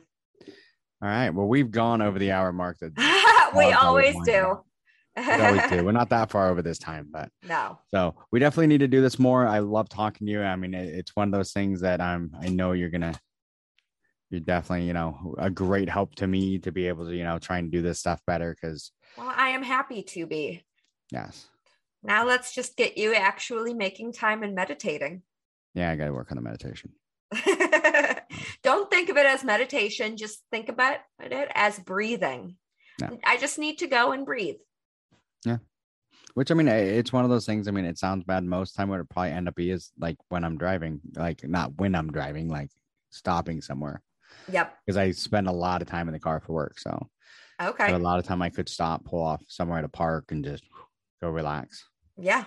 All right. Well, we've gone over the hour mark. That we always do. we always do. We're not that far over this time, but no. So we definitely need to do this more. I love talking to you. I mean, it, it's one of those things that I'm. I know you're gonna you're definitely you know a great help to me to be able to you know try and do this stuff better because well i am happy to be yes now let's just get you actually making time and meditating yeah i gotta work on the meditation don't think of it as meditation just think about it as breathing no. i just need to go and breathe yeah which I mean, it's one of those things. I mean, it sounds bad. Most time, what it probably end up be is like when I'm driving, like not when I'm driving, like stopping somewhere. Yep. Because I spend a lot of time in the car for work. So okay. a lot of time I could stop, pull off somewhere at a park and just go relax. Yeah.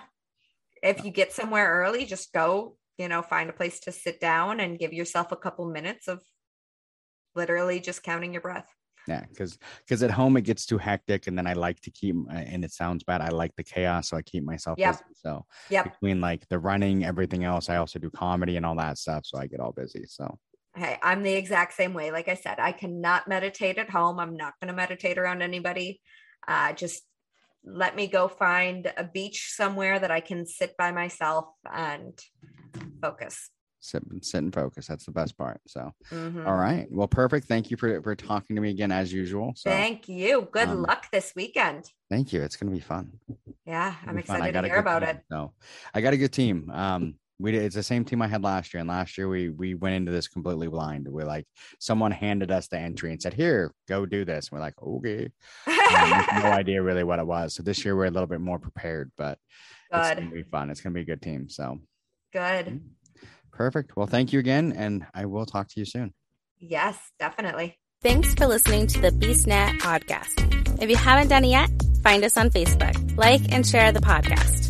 If you get somewhere early, just go, you know, find a place to sit down and give yourself a couple minutes of literally just counting your breath. Yeah, because because at home it gets too hectic, and then I like to keep, and it sounds bad. I like the chaos, so I keep myself yep. busy. So yeah, between like the running, everything else, I also do comedy and all that stuff, so I get all busy. So Hey, I'm the exact same way. Like I said, I cannot meditate at home. I'm not going to meditate around anybody. Uh, just let me go find a beach somewhere that I can sit by myself and focus. sit, sit and focus. That's the best part. So, Mhm. all right. Well, perfect. Thank you for for talking to me again as usual. So, Thank you. Good um, luck this weekend. thank you. It's gonna be fun. Yeah, I'm excited to hear about team, it. So, I got a good team. Um, we it's the same team I had last year, and last year we we went into this completely blind. We're like, someone handed us the entry and said, "Here, go do this." And we're like, "Okay." Um, no idea really what it was. So this year we're a little bit more prepared, but it's Good. gonna be fun. It's gonna be a good team. So Good. perfect. Well, thank you again, and I will talk to you soon. Yes, definitely. Thanks for listening to the BeastNet podcast. If you haven't done it yet, find us on Facebook, like and share the podcast.